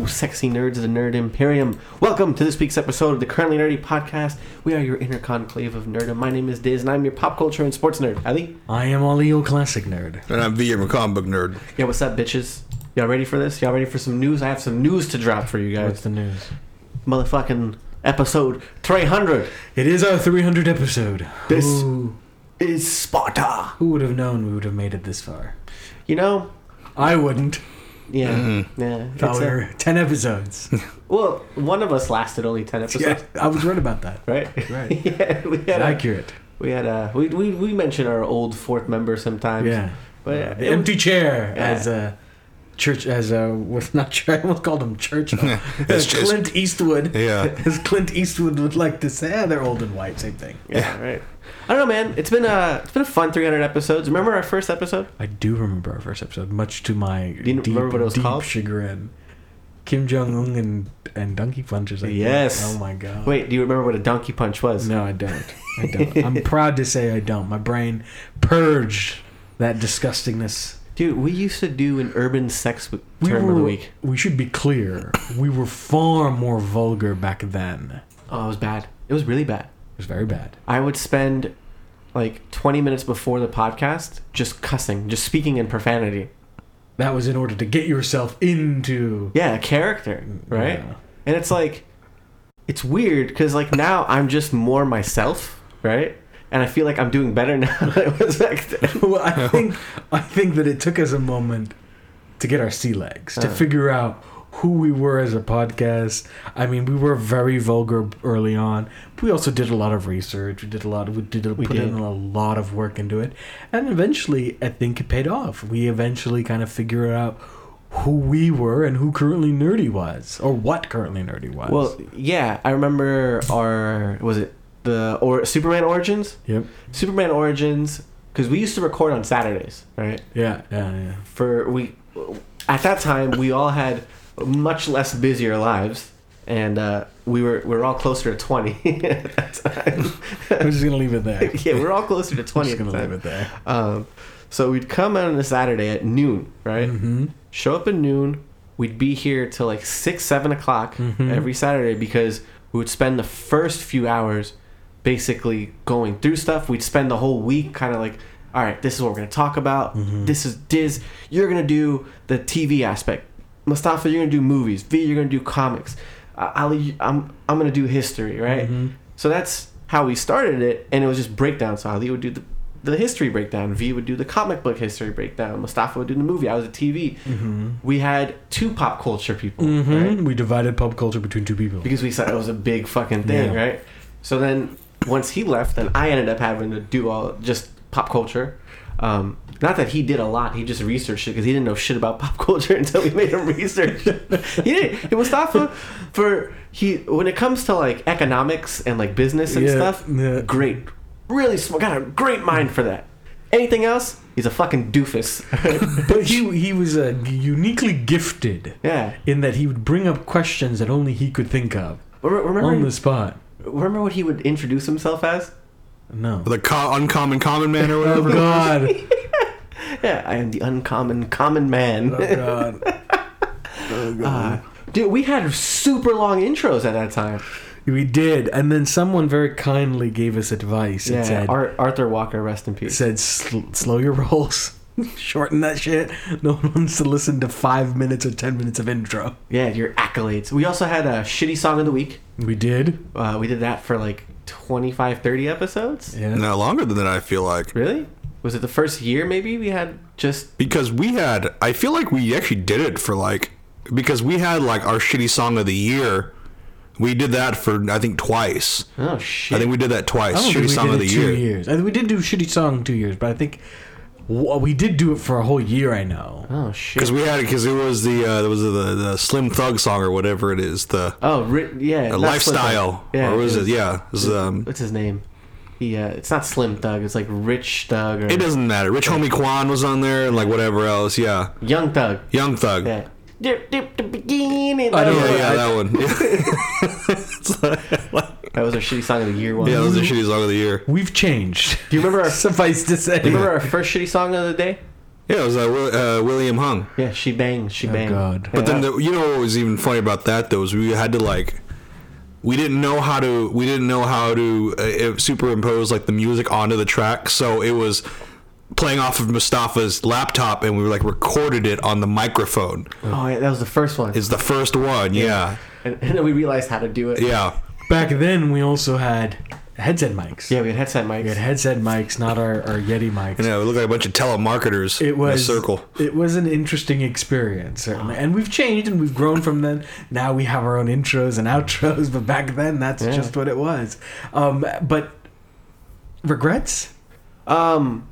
Hello, sexy nerds of the Nerd Imperium. Welcome to this week's episode of the Currently Nerdy podcast. We are your inner conclave of nerdom. My name is Diz, and I'm your pop culture and sports nerd. Ali? I am a Leo Classic nerd. And I'm VM, a comic book nerd. Yeah, what's up, bitches? Y'all ready for this? Y'all ready for some news? I have some news to drop for you guys. What's the news? Motherfucking episode 300 It is our 300 episode. This- is Sparta. who would have known we would have made it this far? You know? I wouldn't. Yeah. Mm-hmm. Yeah. Thought we a- were 10 episodes. well, one of us lasted only 10 episodes. yeah, I was right about that. Right? Right. yeah, we had It's a, accurate. we had a we, we we mention our old fourth member sometimes. Yeah. But yeah, the it was- empty chair Yeah. as a church as a what's not church I almost called him Churchill. It's just- Clint Eastwood. Yeah. As Clint Eastwood would like to say, ah, they're old and white, same thing. Yeah, right. I don't know, man. It's been a it's been a fun 300 episodes. Remember our first episode? I do remember our first episode, much to my do you deep, remember what it was deep called? chagrin. Kim Jong Un and and Donkey think. Yes. Oh my god. Wait, do you remember what a donkey punch was? No, I don't. I don't. I'm proud to say I don't. My brain purged that disgustingness. Dude, we used to do an urban sex w- We term were, of the week. We should be clear. We were far more vulgar back then. Oh, it was bad. It was really bad. It was very bad. I would spend like 20 minutes before the podcast just cussing, just speaking in profanity. That was in order to get yourself into. Yeah, a character, right? Yeah. And it's like, it's weird because like now I'm just more myself, right? And I feel like I'm doing better now than I was back then. well, I think I think that it took us a moment to get our sea legs to Uh. figure out who we were as a podcast. I mean, we were very vulgar early on. But we also did a lot of research. We did a lot. Of, we did We put did. in a lot of work into it, and eventually, I think it paid off. We eventually kind of figured out who we were and who currently nerdy was, or what currently nerdy was. Well, yeah, I remember our was it the or Superman Origins? yep, Superman Origins because we used to record on Saturdays, right? yeah, yeah, yeah. For we at that time we all had much less busier lives, and uh, we were we were all closer to twenty at that time. We're just gonna leave it there. yeah, we we're all closer to twenty just gonna time. leave it there. Um, so we'd come out on a Saturday at noon, right? Mm-hmm. Show up at noon. We'd be here till like six, seven o'clock Mhm. every Saturday because we would spend the first few hours basically going through stuff. We'd spend the whole week kind of like, all right, this is what we're gonna talk about. Mhm. This is Diz. You're gonna do the TV aspect. Mustafa, you're gonna do movies. V, you're gonna do comics. Uh, Ali, I'm I'm gonna do history, right? Mhm. So that's how we started it, and it was just breakdown. So Ali would do the, the history breakdown, V would do the comic book history breakdown, Mustafa would do the movie. I was a TV. Mm-hmm. We had two pop culture people, Mm-hmm. right? We divided pop culture between two people. Because we said it was a big fucking thing, Yeah. right? So then once he left, then I ended up having to do all just pop culture. Um, not that he did a lot; he just researched it because he didn't know shit about pop culture until we made him research. he did. Hey, Mustafa, for he when it comes to like economics and like business and Yeah, stuff, yeah. great, really smart, got a great mind for that. Anything else, he's a fucking doofus. But he he was uh, uniquely gifted yeah. in that he would bring up questions that only he could think of Remember, on the spot. remember what he would introduce himself as? No. The co- uncommon common man or whatever. Oh. God. Yeah, I am the uncommon common man. Oh God. Oh Uh, dude, we had super long intros at that time. we did, and then someone very kindly gave us advice. It Yeah, said, Ar- Arthur Walker, rest in peace. said "Sl- slow your rolls. Shorten that shit. No one wants to listen to five minutes or ten minutes of intro. Yeah, your accolades. We also had a shitty song of the week. We did. Uh, we did that for like 25, 30 episodes. Yeah. No, longer than that, I feel like. Really? Was it the first year maybe we had just Because we had, I feel like we actually did it for like, because we had like our shitty song of the year. We did that for, I think, twice. oh shit. I think we did that I twice. don't Shitty song did of the two year. years. I think we did do shitty song two years, but I think we did do it for a whole year. I know. oh shit. Because we had it, because it was the, uh, it was the, the Slim Thug song or whatever it is. The oh ri- yeah, uh, lifestyle. Yeah, or was was- it? Yeah. It was, um, What's his name? He uh, it's not Slim Thug. It's like Rich Thug or it doesn't matter. Rich Homie Quan was on there and like whatever else. Yeah. Young Thug. Young Thug. Yeah. Dip, dip, the beginning. I don't Yeah, know. yeah, that one. It's like- That was our shitty song of the year one. yeah, that was the shitty song of the year. We've changed. Do you remember our Suffice to say. Do you remember our first shitty song of the day? Yeah, it was uh, Will, uh, William Hung. Yeah, she banged. She Oh, banged. God. But then the, you know what was even funny about that though is we had to like we didn't know how to we didn't know how to uh, superimpose like the music onto the track, so it was playing off of Mustafa's laptop, and we like recorded it on the microphone. oh, yeah, that was the first one. Is the first one, yeah, and, and then we realized how to do it. yeah. Back then, we also had headset mics. Yeah, we had headset mics. We had headset mics, not our, our Yeti mics. You know, we look like a bunch of telemarketers it was in a circle. It was an interesting experience, certainly, and we've changed and we've grown from then. Now we have our own intros and outros, but back then that's Yeah. just what it was. Um, but regrets? um,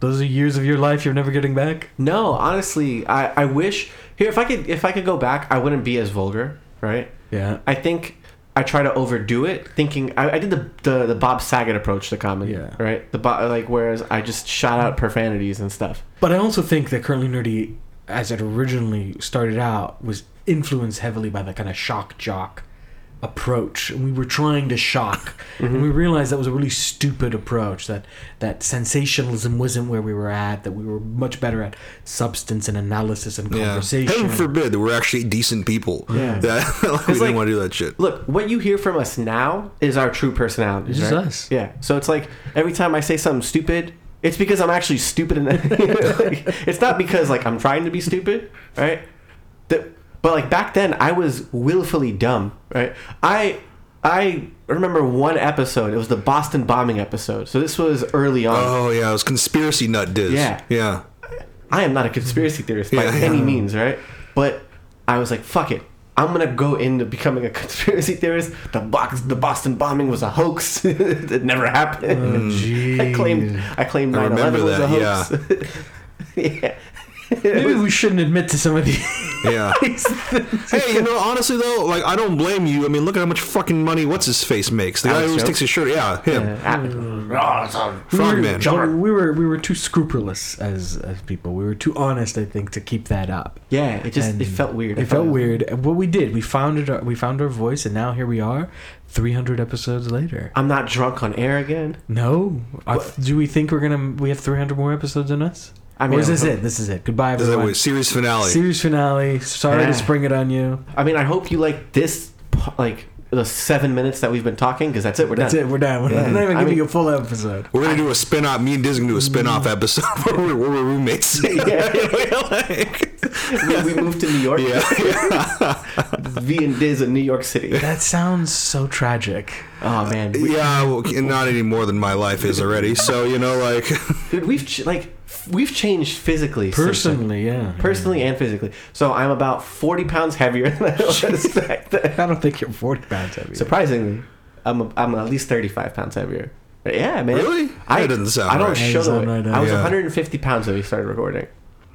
Those are years of your life you're never getting back. no, honestly, I, I wish here if I could if I could go back, I wouldn't be as vulgar, right? Yeah. I think I try to overdo it, thinking I, I did the, the the Bob Saget approach to comedy, Yeah. right? The like whereas I just shot out profanities and stuff. But I also think that Currently Nerdy, as it originally started out, was influenced heavily by the kind of shock jock approach. And we were trying to shock, and mm-hmm. we realized that was a really stupid approach. That that sensationalism wasn't where we were at. That we were much better at substance and analysis and Yeah. conversation. Heaven forbid that we're actually decent people. Yeah. That, like, we didn't like- want to do that shit. Look, what you hear from us now is our true personality It's just right? us. Yeah. So it's like every time I say something stupid, it's because I'm actually stupid. And like, it's not because like I'm trying to be stupid, right? That, but like back then, I was willfully dumb, right? I I remember one episode. It was the Boston bombing episode. So this was early on. Oh yeah, it was conspiracy nut diz. Yeah. yeah. I am not a conspiracy theorist by Yeah, any yeah. means, right? But I was like, fuck it. I'm gonna go into becoming a conspiracy theorist. The box, the Boston bombing was a hoax. it never happened. Oh, I claimed. I claimed I 9/11 remember was a that, hoax. Yeah. Maybe we shouldn't admit to some of these. Yeah. hey, you know, honestly though, like I don't blame you. I mean, look at how much fucking money what's his face makes. The guy Alex who always Jones? takes his shirt. Yeah, him. Ah, oh, it's a Frogman. We were we were too scrupulous as as people. We were too honest, I think, to keep that up. Yeah, it just And it felt weird. It felt weird. And What we did, we found it. We found our voice, and now here we are, three hundred episodes later. I'm not drunk on air again. No, I, do we think we're gonna? We have three hundred more episodes in us. I mean, is this hope- it? This is it. Goodbye, Is that everyone. what, series finale. Series finale. Sorry Yeah. to spring it on you. I mean, I hope you like this, p- like the seven minutes that we've been talking, because that's it. We're That's done. it. We're done. We're Yeah. not even I giving mean- you a full episode. We're gonna do a spin off. Me and Diz gonna do a spin off mm. episode where we're, where we're roommates. we, we moved to New York. yeah, V and Diz in New York City. That sounds so tragic. Oh man, we, yeah. Well, not any more than my life is already. So you know, like, dude, we've ch- like we've changed physically, since then. Personally, yeah. personally and physically. So I'm about forty pounds heavier than I was back then. I don't think you're forty pounds heavy. Surprisingly, I'm a, I'm at least thirty five pounds heavier. But yeah, man. Really? I That doesn't sound I don't right. show Doesn't the right, I was yeah. 150 pounds when we started recording.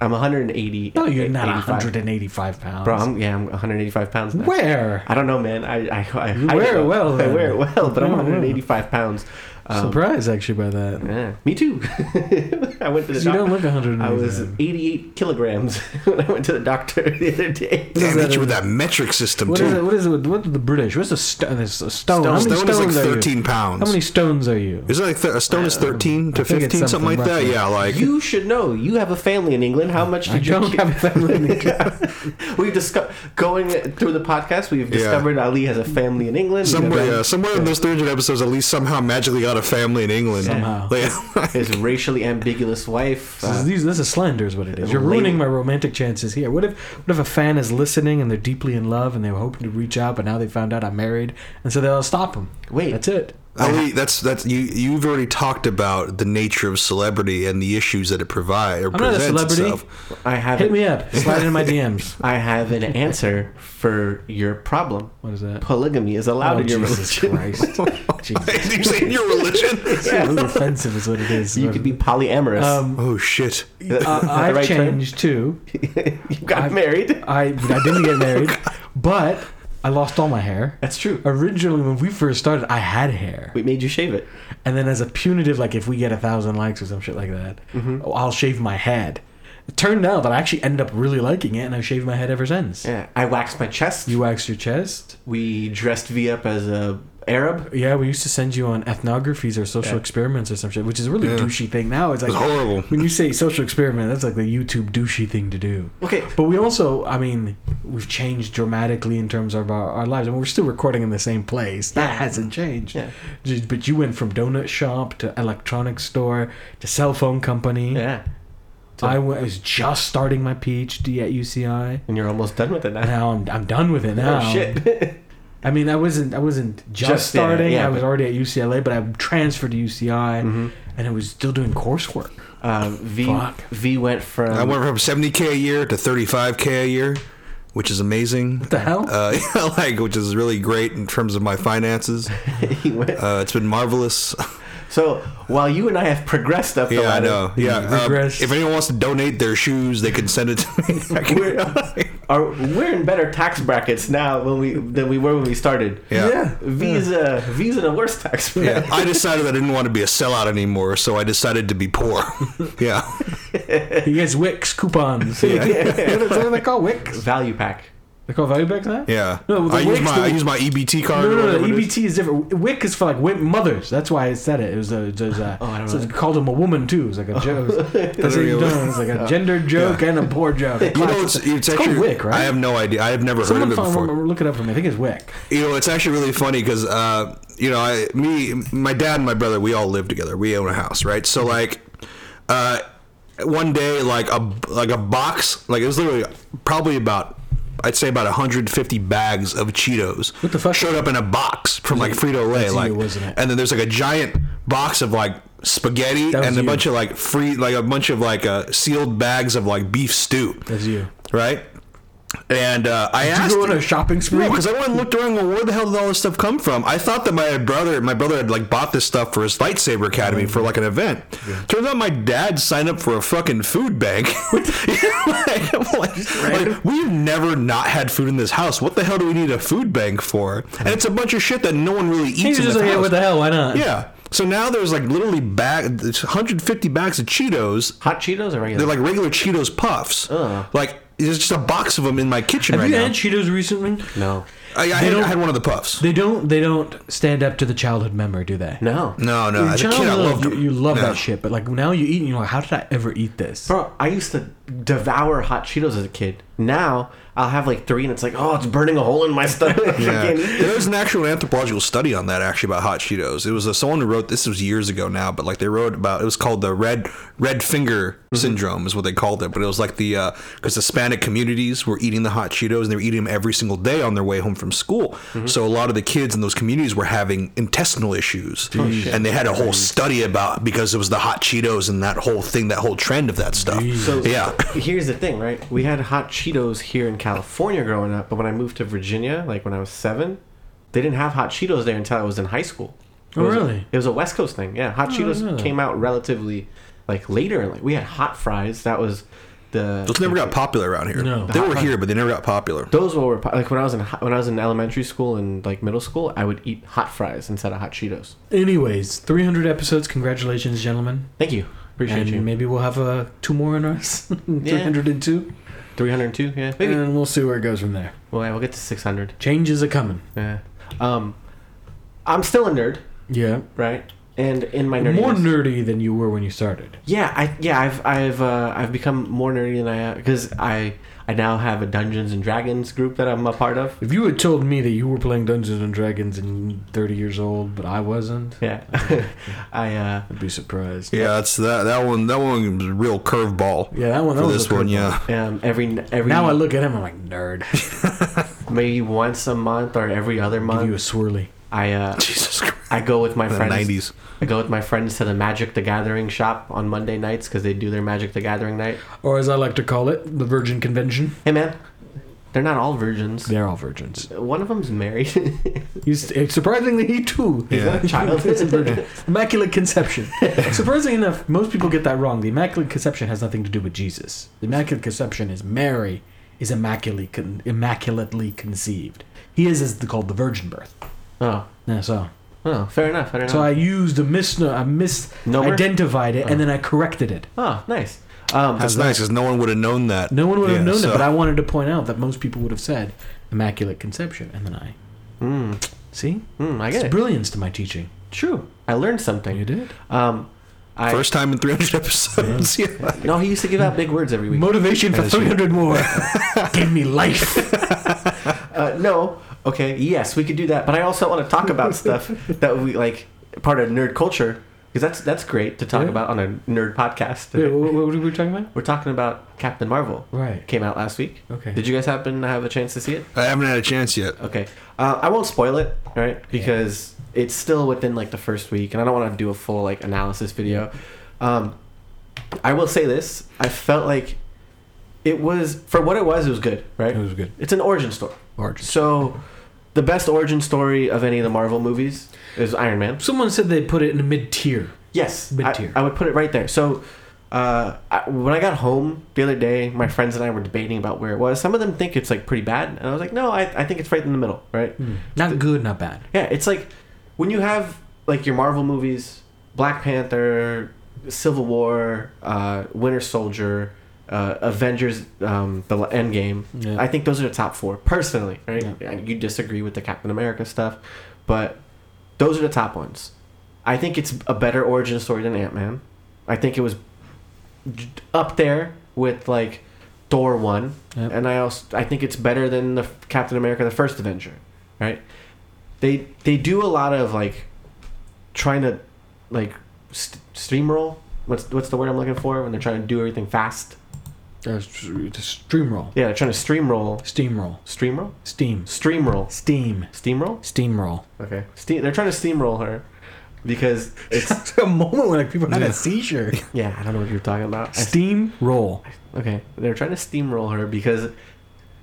I'm 180. no, you're eh, not 85. 185 pounds. Bro, I'm, yeah, I'm 185 pounds now. Where? I don't know, man. I I, I You hide wear it well, I wear it well, but I'm Yeah, yeah. 185 pounds. Um, Surprised actually by that. Yeah, me too. I went to the doctor. You doc- don't look 185. I was 88 kilograms when I went to the doctor the other day. damn, that hit you with that metric system What too. is it? What is it? with- What the British? What's a, st- a stone? How many Stone is stones like are you? 13 pounds. How many stones are you? Is it like th- a stone is 13 to I think it's 15, something, something like that? roughly. Yeah, like You should know. You have a family in England. How much I did you don't keep- have a family. in England. We've discovered going through the podcast. We've discovered Ali has a family in England. We somewhere, have yeah, somewhere in those 300 episodes, at least somehow magically got a family in England. Somehow. Like, his racially ambiguous wife. This is, Uh, these, this is slander, is what it is. You're Lady- ruining my romantic chances here. What if, what if a fan is listening and they're deeply in love and they were hoping to reach out, but now they found out I'm married, and so they'll stop them. wait, That's it. Ali, that's that's you. You've already talked about the nature of celebrity and the issues that it provides or I'm not a presents celebrity. itself. I have Hit an- me up. Slide in my DMs. I have an answer for your problem. What is that? Polygamy is allowed Oh, in your Jesus religion. Christ. Jesus. you saying your religion? It's really offensive, is what it is. You could be polyamorous. Um, Oh shit! Is that- is that uh, I've right term? changed too. you got I've- married. I I didn't get married, but I lost all my hair. That's true. Originally, when we first started, I had hair, We made you shave it. and then as a punitive, like if we get a thousand likes or some shit like that, Mm-hmm. I'll shave my head. It turned out that I actually ended up really liking it, and I've shaved my head ever since. Yeah, I waxed my chest. You waxed your chest. we dressed V up as a Arab. Yeah, we used to send you on ethnographies or social Yeah. experiments or some shit, which is a really Yeah. douchey thing now. It's like was horrible. when you say social experiment, that's like the YouTube douchey thing to do. Okay, But we also, I mean, we've changed dramatically in terms of our, our lives, and we're still recording in the same place. That Yeah. hasn't changed. Yeah. But you went from donut shop to electronics store to cell phone company. yeah, I I was just starting my PhD at UCI. and you're almost done with it now. Now I'm, I'm done with it oh, now. Oh shit. I mean, I wasn't I wasn't just, Just, starting. yeah, I was but- already at UCLA, but I transferred to UCI, Mhm. and I was still doing coursework. Uh, v Fuck. V went from I went from 70k a year to 35k a year, which is amazing. What the hell? Uh, yeah, like which is really great in terms of my finances. he went. Uh, it's been marvelous. So while you and I have progressed up the yeah, I ladder, know. Yeah, regressed. if anyone wants to donate their shoes, they can send it to me. I can- we're, are, we're in better tax brackets now when we than we were when we started. yeah. V's uh, V's in a worse tax bracket. Yeah, I decided I didn't want to be a sellout anymore, so I decided to be poor. yeah, He gets Wix coupons. Yeah. what are they called? Wix? Value pack. They call value bags now? yeah. No, the I use Wix, my the- I use my EBT card. No, or no, no. The. EBT is different. Wick is for like wimp mothers. That's why I said it. It was a, it was a Oh, I don't so know. it called him a woman too. It was like a joke. That's what you know. know. It's like a gender joke and a poor joke. You know, it's, it's, called actually Wick, right? I have no idea. I have never Someone heard of it find, before. look it up for me. I think it's Wick. You know, it's actually really funny because, uh, you know, I, me, my dad and my brother, we all live together. We own a house, right? So like, uh, one day, like a like a box, like it was literally probably about. I'd say about 150 bags of Cheetos What the fuck? showed up in a box from like Frito Lay, like, you, wasn't it? and then there's like a giant box of like spaghetti and a you. bunch of like free, like a bunch of like uh, sealed bags of like beef stew, That's you. right? And uh, I Did asked, you go on a shopping spree? no, because I went and looked around. Well, where the hell did all this stuff come from? I thought that my brother, my brother had like bought this stuff for his lightsaber academy for like an event. Turns out my dad signed up for a fucking food bank. like, like, like, we've never not had food in this house. What the hell do we need a food bank for? And it's a bunch of shit that no one really eats He's in just like, yeah, house. what the hell? Why not? yeah. So now there's like literally bag, 150 bags of Cheetos. Hot Cheetos or regular? They're like regular Cheetos puffs. Ugh. Like there's just a box of them in my kitchen Have right you now. had Cheetos recently? no, I, I, They had, don't- I had one of the puffs. They don't. They don't stand up to the childhood memory, do they? no, No, no. In As a kid, I childhood, loved you, them. you love No. that shit, but like now you eat, and you're like, how did I ever eat this? Bro, I used to devour hot Cheetos as a kid. Now I'll have like three, and it's like, oh, it's burning a hole in my stomach. I Yeah. can't eat it. There was an actual anthropological study on that actually about hot Cheetos. It was uh, someone who wrote this was years ago now, but like they wrote about it was called the red red finger Mm-hmm. syndrome is what they called it. But it was like the because Hispanic communities were eating the hot Cheetos and they were eating them every single day on their way home from school. Mm-hmm. So a lot of the kids in those communities were having intestinal issues, Oh, and they had a whole study about because it was the hot Cheetos and that whole thing, that whole trend of that stuff. So yeah. here's the thing, right? We had hot Cheetos here in California growing up, but when I moved to Virginia, like when I was seven, they didn't have hot Cheetos there until I was in high school. It Oh, was a- really? it was a West Coast thing. Yeah, hot Oh, Cheetos didn't know that. came out relatively like later. Like we had hot fries. That was the Those never got popular around here. No. They were here, but they never got popular. those were like when I was in when I was in elementary school and like middle school, I would eat hot fries instead of hot Cheetos. Anyways, 300 episodes. Congratulations, gentlemen. Thank you, appreciate and you. maybe we'll have uh, two more in us. 302. Three hundred two, yeah, maybe. And we'll see where it goes from there. Well, yeah, we'll get to six hundred. Changes are coming. Yeah. Um, I'm still a nerd, Yeah. right? And in my nerdiness, More nerdy than you were when you started. Yeah, I yeah I've I've uh, I've become more nerdy than I am because I I now have a Dungeons and Dragons group that I'm a part of. If you had told me that you were playing Dungeons and Dragons and 30 years old, but I wasn't, Yeah, I uh I'd be surprised. Yeah, that's that that one. That one was a real curveball Yeah, that one. That for was this a one. curveball. Yeah. um every every Now I look at him, I'm like nerd. maybe once a month or every other month. Give you a swirly. I uh Jesus Christ. I go with my the friends. 90s. I go with my friends to the Magic the Gathering shop on Monday nights because they do their Magic the Gathering night. Or as I like to call it, the Virgin Convention. Hey man, they're not all virgins. They're all virgins. One of them's married. He's surprisingly he too. He's not a child. He's a virgin. Immaculate conception. Surprisingly enough, most people get that wrong. The Immaculate Conception has nothing to do with Jesus. The Immaculate Conception is Mary is immaculately con- immaculately conceived. He is is called the virgin birth. Oh, Yeah, so oh, fair enough. I don't so I used a mis I mis Nomer? identified it and then I corrected it. oh, nice. Um, That's nice because no one would have known that. No one would have Yeah, known so- it, but I wanted to point out that most people would have said Immaculate Conception, and then I mm, See, Hmm, I it's get it. brilliance to my teaching. True. I learned something. You did. Um, I, First time in 300 episodes. Yeah. No, he used to give out big words every week. Motivation for That is true. 300 more. Give me life. Uh, no. Okay. Yes, we could do that. But I also want to talk about stuff that we like part of nerd culture because that's that's great to talk Yeah. about on a nerd podcast. Wait, what, what were we talking about? We're talking about Captain Marvel. Right. Came out last week. Okay. Did you guys happen to have a chance to see it? I haven't had a chance yet. Okay. Uh, I won't spoil it, right? Because it's still within like the first week, and I don't want to do a full like analysis video. Um, I will say this: I felt like it was for what it was. It was good, right? It was good. It's an origin story. Origin. So, the best origin story of any of the Marvel movies is Iron Man. Someone said they put it in a mid tier. Yes, Mid-tier. I, I would put it right there. So, uh, I, when I got home the other day, my friends and I were debating about where it was. Some of them think it's like pretty bad, and I was like, no, I, I think it's right in the middle, right? Not good, not bad. Yeah, it's like when you have like your Marvel movies, Black Panther, Civil War, uh, Winter Soldier, uh, Avengers, um, the Endgame. Yeah. I think those are the top four, personally. Right? Yeah. You disagree with the Captain America stuff, but those are the top ones. I think it's a better origin story than Ant Man. I think it was up there with like Thor one, Yep. and I also I think it's better than the Captain America: The First Avenger, right? They they do a lot of like trying to like st- steamroll. What's what's the word I'm looking for when they're trying to do everything fast? Uh, stream roll. Yeah, they're trying to streamroll. Steamroll. Streamroll? Steam. Streamroll. Steam. Steamroll? Steamroll. Okay. Steam. They're trying to steamroll her because it's a moment when like people had Yeah. a seizure. yeah. I don't know what you're talking about. I- Steam roll. okay, they're trying to steamroll her because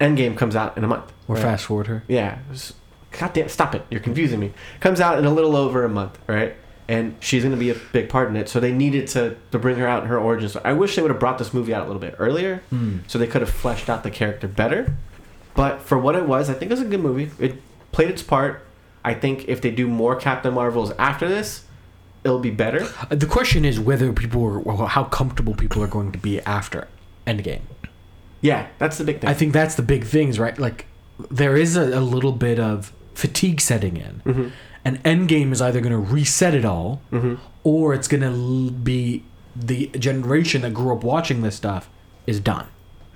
Endgame comes out in a month. Or right? fast forward her. Yeah. God damn, stop it. You're confusing me. Comes out in a little over a month, right? And she's going to be a big part in it. So they needed to, to bring her out in her origin story. I wish they would have brought this movie out a little bit earlier Hmm. so they could have fleshed out the character better. But for what it was, I think it was a good movie. It played its part. I think if they do more Captain Marvels after this, it'll be better. Uh, The question is whether people are, well, how comfortable people are going to be after Endgame. Yeah, that's the big thing. I think that's the big things, right? Like, there is a, a little bit of fatigue setting in. Mhm. And Endgame is either going to reset it all, Mhm. or it's going to be the generation that grew up watching this stuff is done.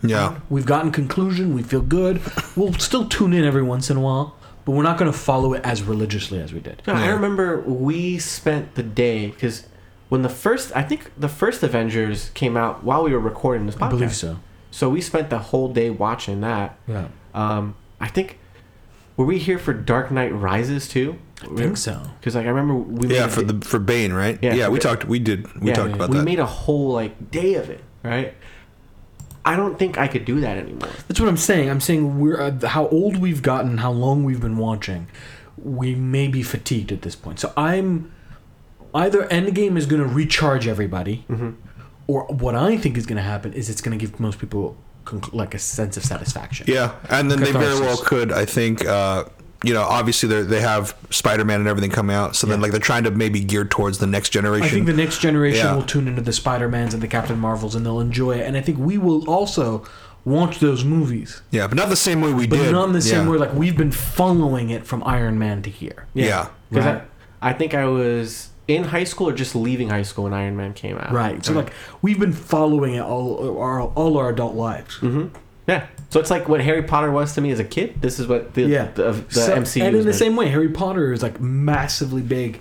Yeah. We've gotten conclusion. We feel good. We'll still tune in every once in a while, but we're not going to follow it as religiously as we did. No, I remember we spent the day because when the first, I think the first Avengers came out while we were recording this podcast. I believe so. So we spent the whole day watching that. Yeah, Um, I think were we here for Dark Knight Rises too? I think so. Because like I remember we made Yeah, a for the for Bane, right? Yeah, Yeah, we for- talked. We did. We yeah, talked about we that. We made a whole like day of it, right? I don't think I could do that anymore. That's what I'm saying. I'm saying we're uh, how old we've gotten, how long we've been watching. We may be fatigued at this point. So I'm either Endgame is going to recharge everybody, Mm-hmm. or what I think is going to happen is it's going to give most people conc- like a sense of satisfaction. Yeah, and then they very well could. I think. Uh, you know, obviously they they have Spider Man and everything coming out, so then Yeah. like they're trying to maybe gear towards the next generation. I think the next generation Yeah. will tune into the Spider Mans and the Captain Marvels, and they'll enjoy it. And I think we will also watch those movies, yeah, but not the same way we but did. not in the same yeah. way. Like we've been following it from Iron Man to here. Yeah. Because Right. I, I think I was in high school or just leaving high school when Iron Man came out. Right. So like we've been following it all our all our adult lives. hmm Yeah. So it's like what Harry Potter was to me as a kid. This is what the Yeah. the, the So- MCU and in the same way, Harry Potter is like massively big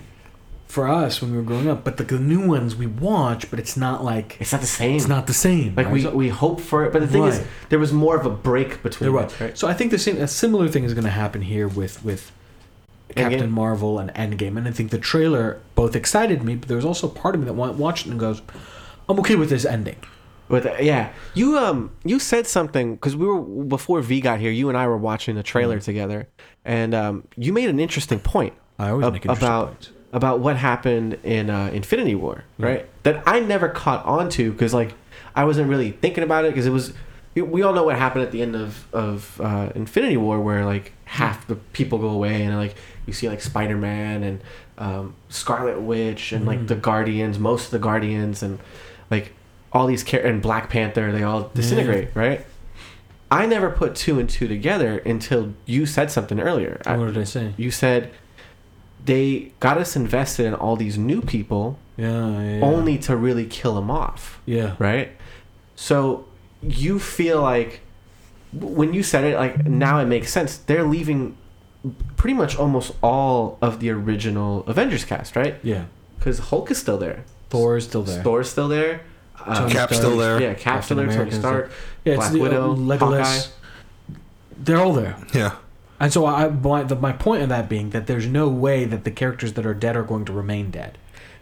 for us when we were growing up. But the, the new ones we watch, but it's not like It's not the same. it's not the same. like right? we we hope for it, but the thing is, there was more of a break between. You're it, right. So I think the same a similar thing is going to happen here with with Captain Endgame? Marvel and Endgame, and I think the trailer both excited me, but there was also part of me that watched it and goes, "I'm okay with this ending." With yeah, you um you said something because we were before V got here. You and I were watching the trailer Mm. together, and um you made an interesting point. I always ab- make interesting about points. about what happened in uh, Infinity War, right? That I never caught on to because like I wasn't really thinking about it because it was. we- We all know what happened at the end of of uh, Infinity War, where like half the people go away, and like you see like Spider Man and um, Scarlet Witch and like Mhm. the Guardians, most of the Guardians, and like all these char- and Black Panther, they all disintegrate, right? I never put two and two together until you said something earlier. I- what did I say? you said they got us invested in all these new people Yeah, yeah, yeah. only to really kill them off, yeah. right? So you feel like when you said it, like now it makes sense. They're leaving pretty much almost all of the original Avengers cast, right? Yeah. Because Hulk is still there, Thor is still there. Thor's still there, um, Tony Cap's Stark. still there. yeah, Cap's Captain still there, Tony Stark, Yeah, Black it's the, Widow, uh, Legolas. They're all there. Yeah. And so I, my, the, my point of that being that there's no way that the characters that are dead are going to remain dead.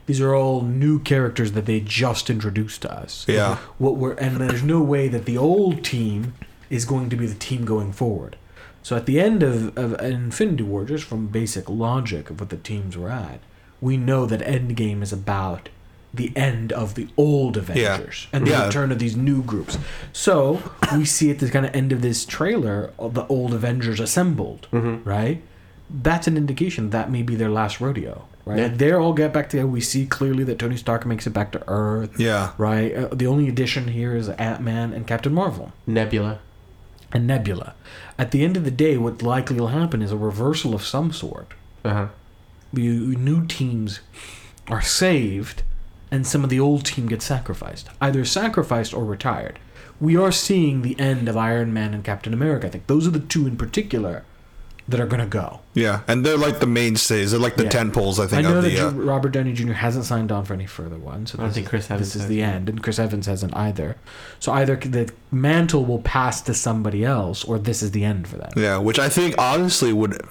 These are all new characters that they just introduced to us. Yeah. What we're and there's no way that the old team is going to be the team going forward. So at the end of, of Infinity War, just from basic logic of what the teams were at, we know that Endgame is about the end of the old Avengers and the Yeah. return of these new groups. So we see at the kind of end of this trailer the old Avengers assembled, right? That's an indication that may be their last rodeo, right? Yeah. They all get back together. We see clearly that Tony Stark makes it back to Earth, Yeah. right? Uh, the only addition here is Ant Man and Captain Marvel Nebula. And Nebula. At the end of the day, what likely will happen is a reversal of some sort. Uh huh. The new teams are saved, and some of the old team gets sacrificed, either sacrificed or retired. We are seeing the end of Iron Man and Captain America. I think those are the two in particular that are going to go. Yeah. And they're like the mainstays. They're like the Yeah. tent poles, I I think, know of that the. Uh, Robert Downey Jr. hasn't signed on for any further ones. So I don't this think is- Chris Evans This is the end, and Chris Evans hasn't either. So either the mantle will pass to somebody else, or this is the end for them. yeah. Which I think honestly would.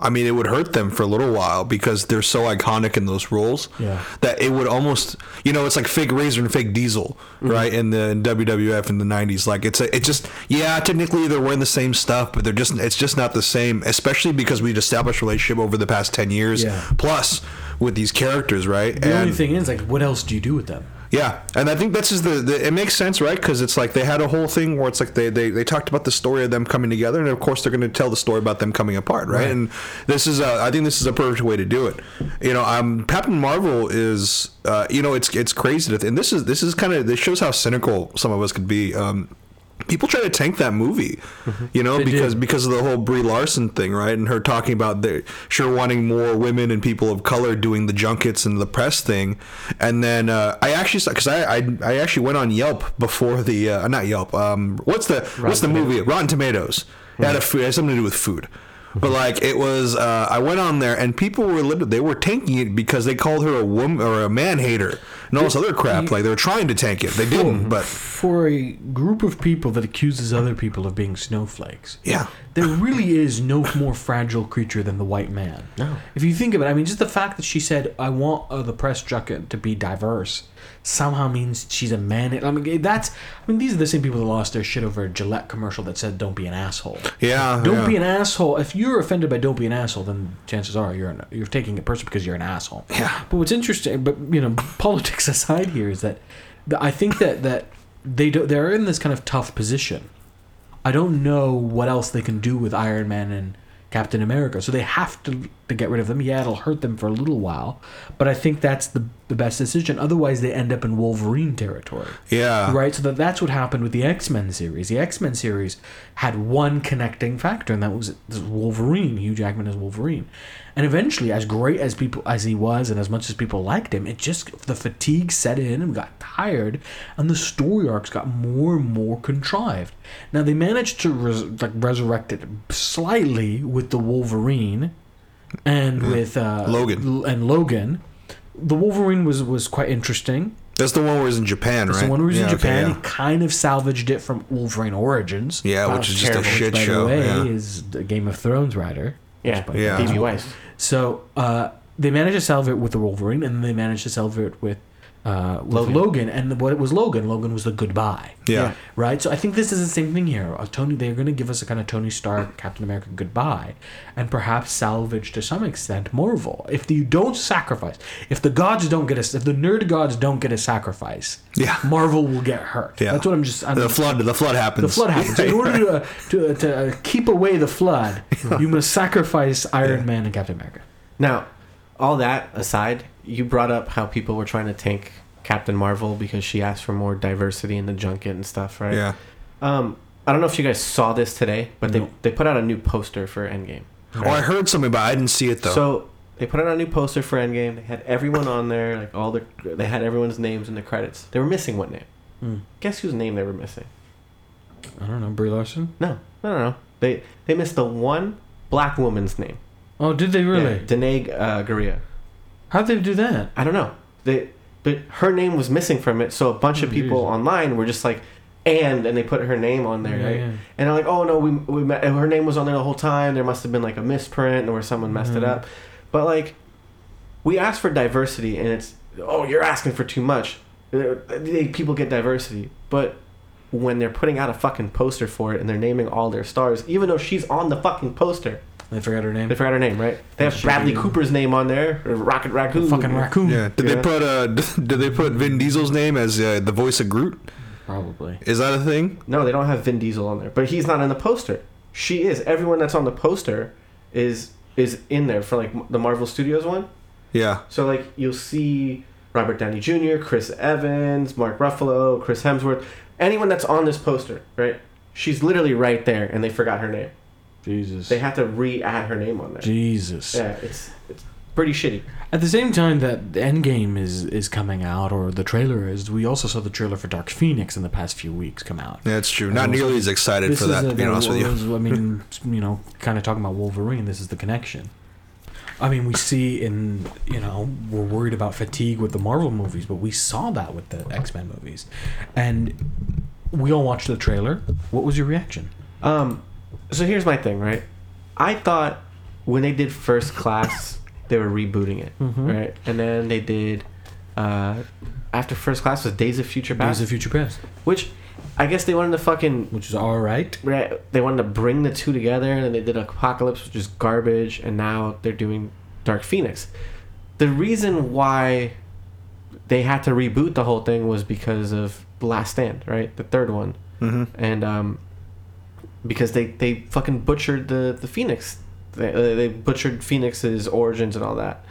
I mean, it would hurt them for a little while because they're so iconic in those roles Yeah. that it would almost, you know, it's like fake Razor and fake Diesel, Mm-hmm. right? In the in WWF in the '90s, like it's a, it just, yeah, technically they're wearing the same stuff, but they're just, it's just not the same. Especially because we've established a relationship over the past ten years Yeah. plus with these characters, right? The only thing is, like, what else do you do with them? Yeah, and I think that's just the, the it makes sense, right? Because it's like they had a whole thing where it's like they, they they talked about the story of them coming together, and of course they're going to tell the story about them coming apart, right? Right. And this is a, I think this is a perfect way to do it. You know, um, Captain Marvel is, uh, you know, it's it's crazy to, th- and this is this is kind of this shows how cynical some of us could be. Um, people try to tank that movie, you know, They because because of the whole Brie Larson thing, right? And her talking about the sure wanting more women and people of color doing the junkets and the press thing, and then uh, I actually because I, I I actually went on Yelp before the uh, not Yelp um what's the what's the movie? Rotten Tomatoes. It had a food it had something to do with food. But like it was, uh, I went on there and people were literally they were tanking it because they called her a woman or a man hater and all this other crap. Like they were trying to tank it, they didn't. But For a group of people that accuses other people of being snowflakes, yeah, there really is no more fragile creature than the white man. No. If you think of it, I mean, just the fact that she said, "I want uh, the press junket to be diverse," somehow means she's a man. I mean, that's. I mean, these are the same people that lost their shit over a Gillette commercial that said, "Don't be an asshole." yeah, Don't yeah. be an asshole. If you're offended by "Don't be an asshole," then chances are you're an, you're taking it personally because you're an asshole. Yeah. But what's interesting, but you know, politics aside, here is that I think that that they do, they're in this kind of tough position. I don't know what else they can do with Iron Man and Captain America, so they have to to get rid of them. Yeah, it'll hurt them for a little while, but I think that's the the best decision. Otherwise, they end up in Wolverine territory. Yeah. Right, so that that's what happened with the X Men series. The X Men series had one connecting factor, and that was Wolverine. Hugh Jackman as Wolverine, and eventually, as great as people as he was, and as much as people liked him, it just the fatigue set in and got tired, and the story arcs got more and more contrived. Now they managed to res- like resurrect it slightly with the Wolverine, and with uh, Logan. And Logan. The Wolverine was was quite interesting. That's the one where he's in Japan, right? The one where was yeah, in okay, Japan. yeah. He kind of salvaged it from Wolverine Origins. Yeah, That which is just a terrible. shit By show. the way, yeah. is the Game of Thrones writer. Yeah, by Yeah. D.B. Weiss. So uh, they managed to salvage it with the Wolverine, and then they managed to salvage it with uh, with Logan. Logan. And what it was Logan? Logan was the goodbye. yeah. Right. So I think this is the same thing here. Uh, Tony, they're going to give us a kind of Tony Stark, Captain America goodbye, and perhaps salvage to some extent Marvel. If you don't sacrifice, if the gods don't get us, if the nerd gods don't get a sacrifice, Yeah. Marvel will get hurt. Yeah. That's what I'm just. I'm, The flood. The flood happens. the flood happens. So in order to, uh, to, to uh, keep away the flood, you must sacrifice Iron Man and Captain America. Now, all that aside, you brought up how people were trying to tank Captain Marvel because she asked for more diversity in the junket and stuff, right? Yeah. Um, I don't know if you guys saw this today, but No. they they put out a new poster for Endgame. Oh, I heard something, but I didn't see it though. So they put out a new poster for Endgame. They had everyone on there, like all the they had everyone's names in the credits. They were missing one name. Hmm. Guess whose name they were missing? I don't know. Brie Larson. No, no, no, no. They they missed the one black woman's name. Oh, did they really? Yeah, Danai uh, Gurira. How'd they do that? I don't know. They but her name was missing from it, so a bunch of Oh, people Jesus. online were just like, and and they put her name on there, Yeah, right? yeah. And they're like, oh no, we we met, her name was on there the whole time. There must have been like a misprint or someone messed it Mhm. up. But like, we asked for diversity, and it's oh you're asking for too much. Uh, People get diversity, but when they're putting out a fucking poster for it and they're naming all their stars, even though she's on the fucking poster, They forgot her name. they forgot her name, right? They have She- Bradley Cooper's name on there, or Rocket Raccoon, fucking raccoon. yeah, did Yeah. they put uh, did they put Vin Diesel's name as uh, the voice of Groot? Probably. Is that a thing? No, they don't have Vin Diesel on there, but he's not in the poster. She is. Everyone that's on the poster is is in there for like the Marvel Studios one. Yeah. So like you'll see Robert Downey Jr., Chris Evans, Mark Ruffalo, Chris Hemsworth, anyone that's on this poster, right? She's literally right there, and they forgot her name. Jesus. They had to re-add her name on there. Jesus. Yeah, it's it's pretty shitty. At the same time that the Endgame is is coming out, or the trailer is, we also saw the trailer for Dark Phoenix in the past few weeks come out. Yeah, it's true. And Not also- nearly as excited for that, is to be honest with you. was- I mean, you know, kind of talking about Wolverine. This is the connection. I mean, we see in you know we're worried about fatigue with the Marvel movies, but we saw that with the X Men movies, and we all watched the trailer. What was your reaction? Um, so here's my thing, right? I thought when they did First Class, they were rebooting it, Mhm. right? And then they did uh, after First Class was Days of Future Past, Days of Future Past, which I guess they wanted to fucking which is all right. right, they wanted to bring the two together, and then they did Apocalypse, which is garbage, and now they're doing Dark Phoenix. The reason why they had to reboot the whole thing was because of Last Stand, right? The third one hmm and um, because they they fucking butchered the the Phoenix, they, uh, they butchered Phoenix's origins and all that.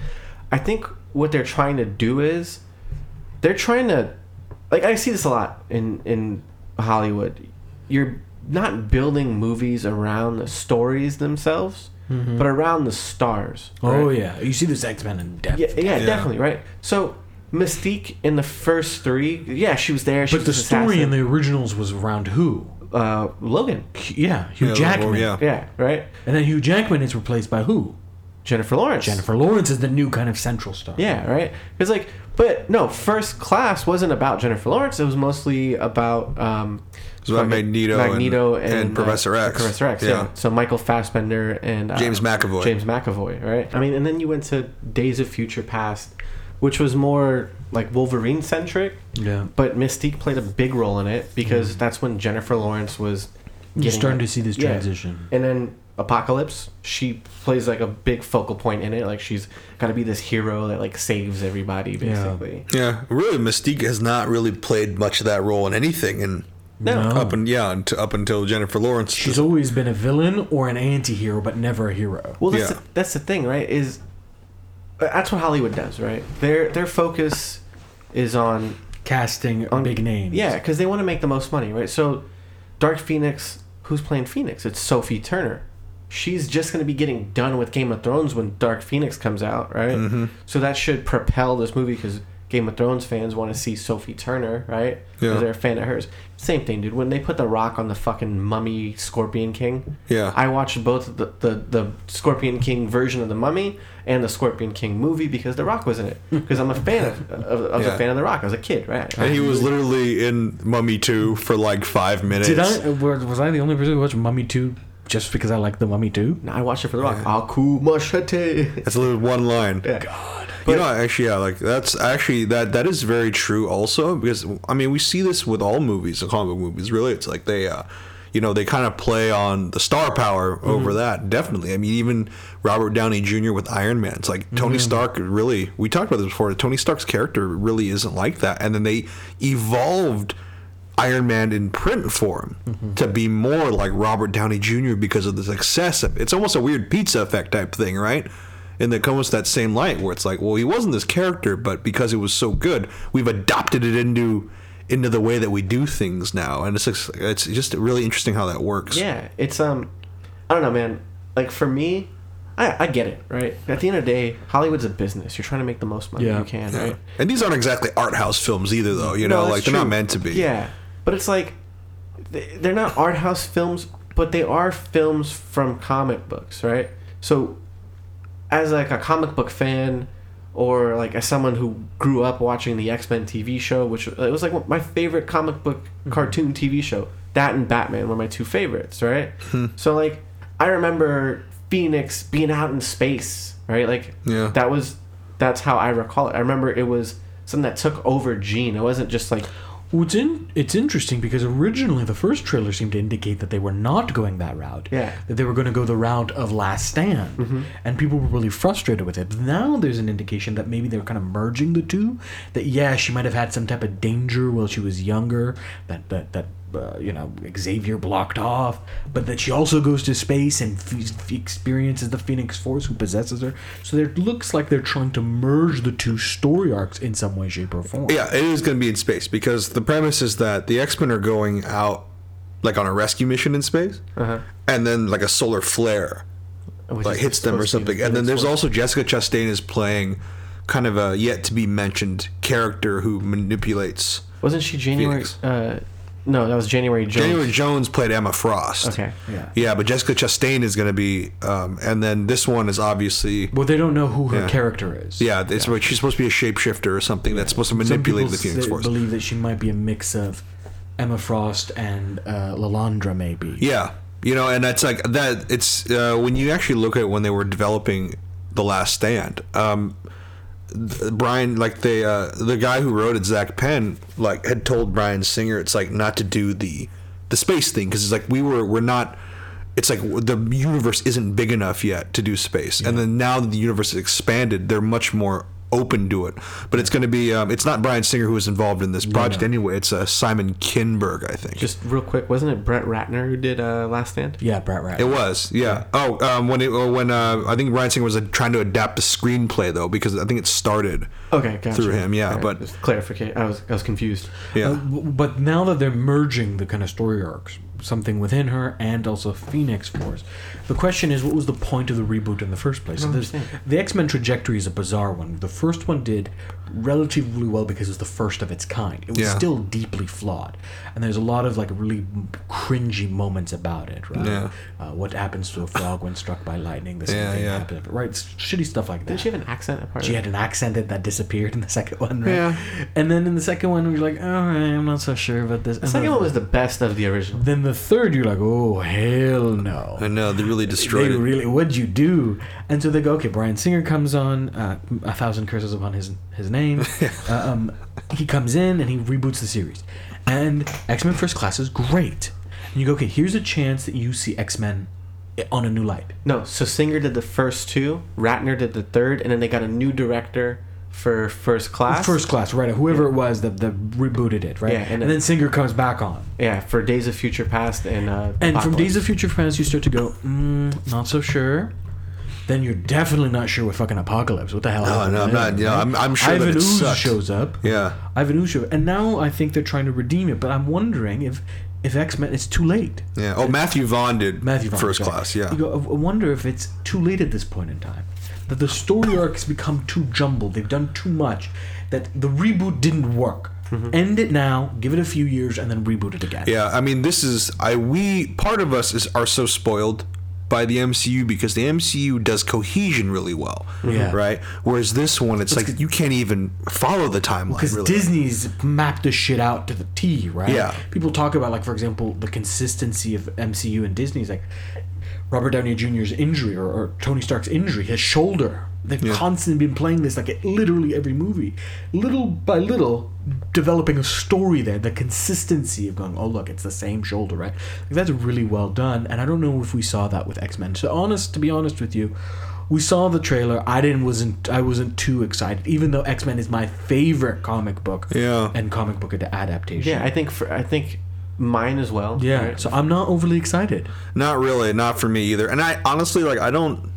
I think what they're trying to do is they're trying to like I see this a lot in in Hollywood. You're not building movies around the stories themselves, Mhm. but around the stars. Oh yeah, you see this X Men in depth. Yeah, yeah, Yeah. definitely, right. So Mystique in the first three, yeah, she was there. She But the was an story assassin. in the originals was around who? Uh, Logan. Yeah, Hugh Yeah, Jackman. well, yeah. Yeah, right. And then Hugh Jackman is replaced by who? Jennifer Lawrence. Jennifer Lawrence is the new kind of central star. Yeah, right. It's like, but no, First Class wasn't about Jennifer Lawrence. It was mostly about um, It was about fucking Magneto and- Magneto and and, Professor uh, X. Professor X. Yeah. Yeah. So Michael Fassbender and uh, James McAvoy. James McAvoy, right? I mean, and then you went to Days of Future Past, which was more like Wolverine centric, Yeah. but Mystique played a big role in it because mm-hmm. that's when Jennifer Lawrence was. You're starting it. to see this Yeah. transition. And then Apocalypse, she plays like a big focal point in it. Like she's got to be this hero that like saves everybody, basically. Yeah, really, Mystique has not really played much of that role in anything, and No. No. up and yeah, unt- up until Jennifer Lawrence. She's always been a villain or an anti-hero, but never a hero. Well, that's Yeah. the, that's the thing, right? Is that's what Hollywood does, right? Their their focus is on Casting on big names. Yeah, because they want to make the most money, right? So, Dark Phoenix, who's playing Phoenix? It's Sophie Turner. She's just going to be getting done with Game of Thrones when Dark Phoenix comes out, right? Mm-hmm. So that should propel this movie because Game of Thrones fans want to see Sophie Turner, right? Yeah. they're a fan of hers. Same thing, dude. When they put The Rock on the fucking Mummy Scorpion King, Yeah. I watched both the, the the Scorpion King version of the Mummy and the Scorpion King movie because The Rock was in it. Because I'm a fan of, of I was Yeah. a fan of The Rock. I was a kid, right? and he was literally in Mummy 2 for like five minutes. Did I? Was was I the only person who watched Mummy Two just because I like the Mummy Two? No, I watched it for The Rock. Aku machete. That's a little one line. Yeah. you But- know, actually, yeah, like that's actually that that is very true. Also, because I mean, we see this with all movies, the comic book movies. Really, it's like they, uh, you know, they kind of play on the star power over mm-hmm. that. Definitely. I mean, even Robert Downey Jr. with Iron Man. It's like Tony mm-hmm. Stark. Really, we talked about this before. Tony Stark's character really isn't like that, and then they evolved. Iron Man in print form mm-hmm. to be more like Robert Downey Jr. because of the success of it's almost a weird pizza effect type thing, right? And it comes that same light where it's like, well, he wasn't this character, but because it was so good, we've adopted it into into the way that we do things now, and it's just, it's just really interesting how that works. Yeah, it's um, I don't know, man. Like for me, I I get it, right? At the end of the day, Hollywood's a business. You're trying to make the most money Yeah. you can, Yeah. right? And these aren't exactly art house films either, though. You No, know, that's like they're not true. meant to be. Yeah, but it's like they- they're not art house films, but they are films from comic books, right? So, as like a comic book fan, or like as someone who grew up watching the X Men TV show, which it was like my favorite comic book Mm-hmm. cartoon TV show. That and Batman were my two favorites, right? Hmm. so like, I remember Phoenix being out in space, right? Like, Yeah. that was that's how I recall it. I remember it was something that took over Jean. It wasn't just like Well, it's in, it's interesting because originally the first trailer seemed to indicate that they were not going that route. Yeah. That they were going to go the route of Last Stand, Mm-hmm. and people were really frustrated with it. But now there's an indication that maybe they were kind of merging the two. That yeah, she might have had some type of danger while she was younger. That that that. Uh, you know, Xavier blocked off, but that she also goes to space and f- f- experiences the Phoenix Force who possesses her. So there looks like they're trying to merge the two story arcs in some way, shape, or form. Yeah, it is going to be in space because the premise is that the X Men are going out like on a rescue mission in space, Uh-huh. and then like a solar flare which like hits them or supposed to be something. And then there's Force. also Jessica Chastain is playing kind of a yet to be mentioned character who manipulates. wasn't she January? Phoenix. Uh, no, that was January Jones. January Jones played Emma Frost. Okay. Yeah. Yeah, but Jessica Chastain is going to be, um, and then this one is obviously. Well, they don't know who her Yeah. character is. Yeah, it's she's supposed to be a shapeshifter or something that's supposed to manipulate the Phoenix Force. believe that she might be a mix of Emma Frost and uh, Lilandra, maybe. Yeah, you know, and that's like that. It's uh, when you actually look at when they were developing the Last Stand. Um, Brian, like the uh, the guy who wrote it, Zak Penn, like had told Bryan Singer, it's like not to do the the space thing because it's like we were we're not. It's like the universe isn't big enough yet to do space, and then now that the universe is expanded, they're much more open to it. But it's going to be um, it's not Bryan Singer who is involved in this project anyway. It's uh, Simon Kinberg, I think. Just real quick, wasn't it Brett Ratner who did uh, Last Stand? Yeah, Brett Ratner. It was, yeah. Oh, um, when it, when uh, I think Bryan Singer was uh, trying to adapt the screenplay though, because I think it started. Okay, gotcha. Through him, yeah, Alright, but- just clarification. I was I was confused. Yeah, Uh, but now that they're merging the kind of story arcs, something within her and also Phoenix Force, the question is, what was the point of the reboot in the first place? don't there's- understand. the X Men trajectory is a bizarre one. The first one did relatively well because it was the first of its kind. It was Yeah. still deeply flawed, and there's a lot of like really cringy moments about it. Right? Yeah. Uh, what happens to a frog when struck by lightning? The same Yeah, thing yeah. happens. Right? It's shitty stuff like that. Didn't she have an accent apart? She had an accent that, that disappeared in the second one, right? Yeah. And then in the second one, we are like, all right, I'm not so sure about this. The second one was the best of the original. Then the third, you're like, oh hell no. I know they really destroyed They it. really, what'd you do? And so they go, okay, Bryan Singer comes on, uh, a thousand curses upon his his name. uh, um, he comes in and he reboots the series, and X Men First Class is great. And you go, okay, here's a chance that you see X Men on a new light. No, so Singer did the first two, Ratner did the third, and then they got a new director for First Class. First Class, right? Whoever it was that, that rebooted it, right? Yeah, and and, then- then Singer comes back on. yeah, for Days of Future Past and uh, And from Days of Future Past, you start to go, mm, not so sure. Then you're definitely not sure with fucking Apocalypse. What the hell? No, happened no, I'm not. You know, I'm, I'm sure Ivan that it Ooze sucked. shows up. Yeah, Ivan Ooze shows up. And now I think they're trying to redeem it. But I'm wondering if if X Men, it's too late. yeah. Oh, Matthew Vaughn did Matthew Vaughn, first class. Yeah, You go, I wonder if it's too late at this point in time. That the story arcs become too jumbled. They've done too much. That the reboot didn't work. Mm-hmm. End it now. Give it a few years, and then reboot it again. yeah. I mean, this is I. We part of us is are so spoiled by the MCU because the MCU does cohesion really well. Yeah. Right. Whereas this one, it's like you can't even follow the timeline. because really. Disney's mapped this shit out to the T, right? Yeah. People talk about like, for example, the consistency of MCU and Disney's like Robert Downey Jr.'s injury or, or Tony Stark's injury, his shoulder. They've Yeah. constantly been playing this like at literally every movie, little by little, developing a story there. The consistency of going, oh look, it's the same shoulder, right? Like, that's really well done, and I don't know if we saw that with X Men. So honest, to be honest with you. We saw the trailer. I didn't wasn't I wasn't too excited, even though X Men is my favorite comic book Yeah. and comic book adaptation. Yeah, I think for I think mine as well. yeah. right? So I'm not overly excited. Not really, not for me either. And I honestly like I don't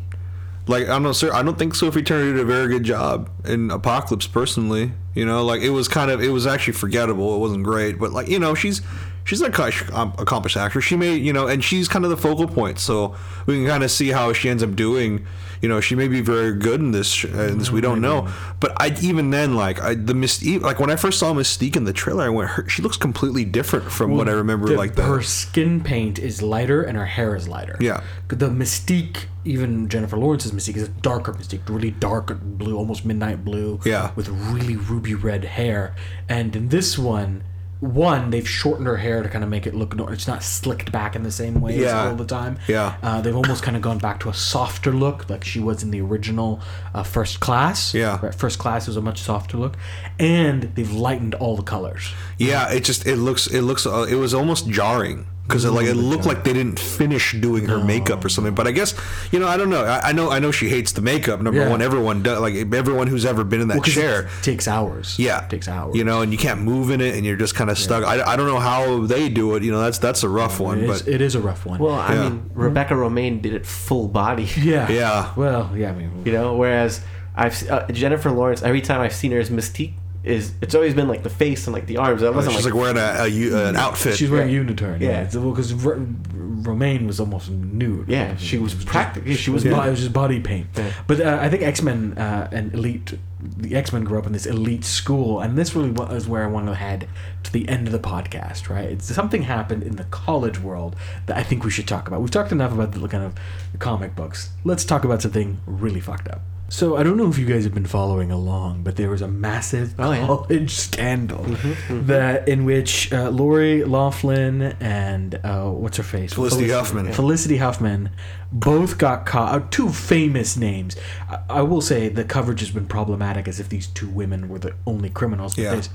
like I'm not sure I don't think Sophie Turner did a very good job in Apocalypse personally. You know, like it was kind of it was actually forgettable. It wasn't great, but like you know, she's she's an um, accomplished actress. She may you know, and she's kind of the focal point. So we can kind of see how she ends up doing. You know, she may be very good in this. Uh, in this we don't know. But I even then like I, the Mystique. Like when I first saw Mystique in the trailer, I went, her, she looks completely different from what I remember. The- like the her skin paint is lighter and her hair is lighter. Yeah. The Mystique, even Jennifer Lawrence's Mystique, is a darker Mystique, really dark blue, almost midnight blue. Yeah. With really ruby red hair. And in this one, one, they've shortened her hair to kind of make it look. It's not slicked back in the same way Yeah. all the time. Yeah. Uh, they've almost kind of gone back to a softer look, like she was in the original uh, First Class. Yeah. First Class was a much softer look, and they've lightened all the colors. Yeah, it just it looks it looks uh, it was almost jarring because it like it looked like they didn't finish doing her makeup or something. But I guess you know I don't know. I, I know I know she hates the makeup. Number Yeah. one, everyone does. Like everyone who's ever been in that 'Cause chair. It takes hours. Yeah, It takes hours. You know, and you can't move in it, and you're just kind of stuck. I, I don't know how they do it. You know, that's that's a rough one. It is, But it is a rough one. Well, I Yeah. mean, Rebecca Romijn did it full body. yeah. Yeah. Well, yeah. I mean, You know, whereas I've uh, Jennifer Lawrence. Every time I've seen her as Mystique, is it's always been like the face and like the arms. It wasn't she's like, like wearing a, a u- an outfit. she's wearing unitard. Yeah. Yeah. Because Romijn was almost nude. yeah, she was just- practically she It was was, yeah. bo- it was just body paint. Yeah. But uh, I think X Men uh, and Elite, the X Men grew up in this elite school, and this really was where I want to head to the end of the podcast. Right? It's something happened in the college world that I think we should talk about. We've talked enough about the kind of comic books. Let's talk about something really fucked up. So I don't know if you guys have been following along, but there was a massive Oh, yeah. college scandal that in which uh, Lori Loughlin and uh, what's her face Felicity Huffman. Felicity Huffman both got caught. Uh, two famous names. I, I will say the coverage has been problematic, as if these two women were the only criminals. But Yeah. there's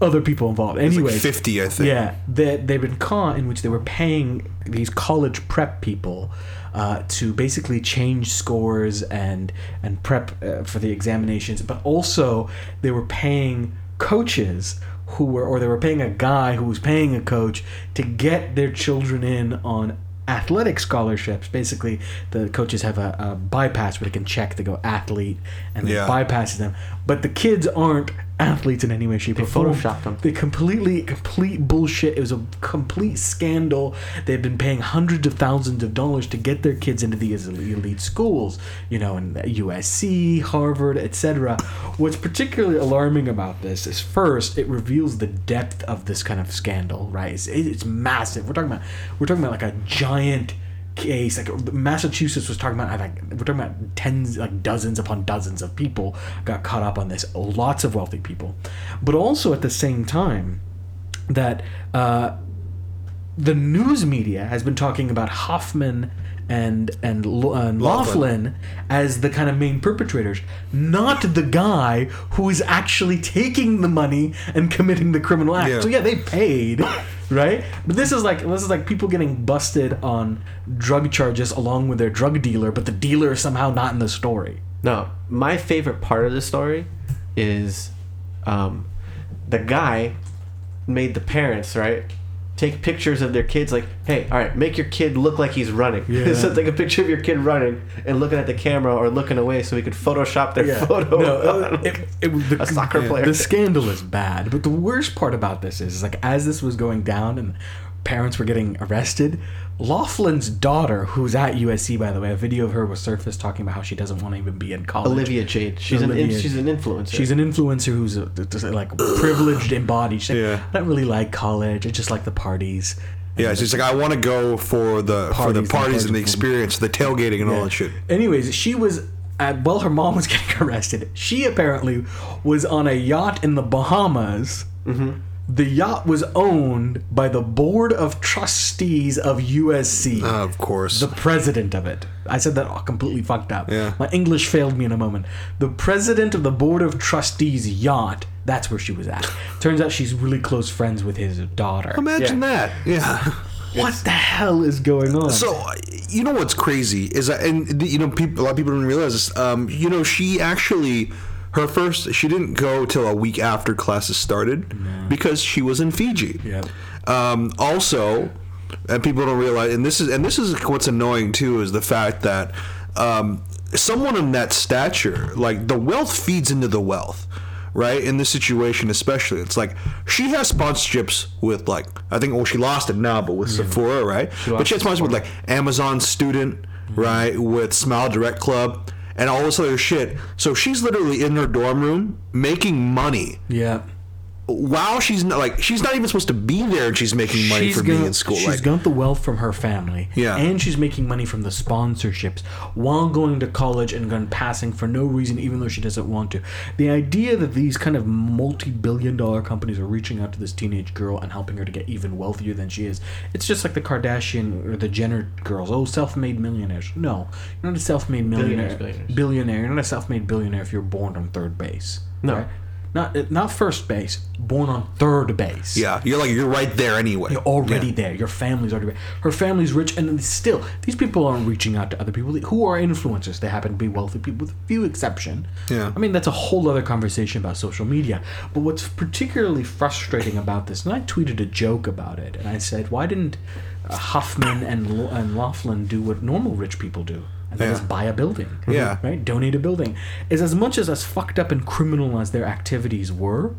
other people involved. Anyway, like 50, I think. yeah, they, they've been caught in which they were paying these college prep people uh, to basically change scores and and prep uh, for the examinations, but also they were paying coaches who were, or they were paying a guy who was paying a coach to get their children in on athletic scholarships. Basically, the coaches have a, a bypass where they can check. They go athlete, and they Yeah. bypasses them. But the kids aren't athletes in any way, shape, They or form. photoshopped them. They completely, complete bullshit. It was a complete scandal. They've been paying hundreds of thousands of dollars to get their kids into these elite schools, you know, in USC, Harvard, etc. What's particularly alarming about this is first, it reveals the depth of this kind of scandal. Right? It's, it's massive. We're talking about, we're talking about like a giant case like massachusetts was talking about like we're talking about tens like dozens upon dozens of people got caught up on this lots of wealthy people but also at the same time that uh, the news media has been talking about Hoffman and and, and Loughlin. Loughlin as the kind of main perpetrators, not the guy who is actually taking the money and committing the criminal act. Yeah. So yeah, they paid, right? But this is like this is like people getting busted on drug charges along with their drug dealer, but the dealer is somehow not in the story. No, my favorite part of the story is um, the guy made the parents right take pictures of their kids like hey all right make your kid look like he's running Yeah. so take a picture of your kid running and looking at the camera or looking away so we could photoshop their photo No, it, it, the, A soccer yeah, player. The scandal is bad, but the worst part about this is, is like as this was going down and parents were getting arrested, Loughlin's daughter, who's at USC by the way, a video of her was surfaced talking about how she doesn't want to even be in college. olivia jade she's an in, she's an influencer She's an influencer who's a, just, like privileged embodied. She's like, Yeah. I don't really like college. I just like the parties. Yeah, she's like I want to go for the for the Parties and parties and the experience, the tailgating and all that shit. Anyways, she was at, while her mom was getting arrested. She apparently was on a yacht in the Bahamas. Mm-hmm. The yacht was owned by the board of trustees of USC. Uh, of course. the president of it. I said that all completely fucked up. Yeah. My English failed me in a moment. The president of the board of trustees yacht. That's where she was at. Turns out she's really close friends with his daughter. Imagine that. Yeah. What the hell is going on? So uh, you know what's crazy is that, and you know, people, a lot of people don't realize this. Um, you know, she actually, her first, she didn't go till a week after classes started because she was in Fiji. Yep. Um, also, and people don't realize, and this is, and this is what's annoying too, is the fact that um, someone of that stature, like the wealth feeds into the wealth. right? In this situation, especially, it's like she has sponsorships with like I think well she lost it now, but with Sephora, right? but she has sponsorships with like Amazon Student, Mm-hmm. right? With Smile Direct Club. And all this other shit. So she's literally in her dorm room making money Yeah. While she's not like she's not even supposed to be there and she's making money for being in school. She's Like, got the wealth from her family. Yeah. And she's making money from the sponsorships while going to college and going passing for no reason, even though she doesn't want to. The idea that these kind of multi billion dollar companies are reaching out to this teenage girl and helping her to get even wealthier than she is, it's just like the Kardashian or the Jenner girls. Oh, self made millionaires. No, you're not a self made millionaire. Billionaires, billionaires. Billionaire. You're not a self made billionaire if you're born on third base. No. right? Not, not first base, born on third base. yeah, you're like you're right there anyway. You're already Yeah. there. Your family's already there. Her family's rich, and still, these people aren't reaching out to other people who are influencers. They happen to be wealthy people, with a few exception. Yeah. I mean, that's a whole other conversation about social media. But what's particularly frustrating about this, and I tweeted a joke about it, and I said, why didn't uh, Huffman and and Loughlin do what normal rich people do? And that Yeah. is buy a building. Yeah. Right? Donate a building. Is as much as as fucked up and criminal as their activities were,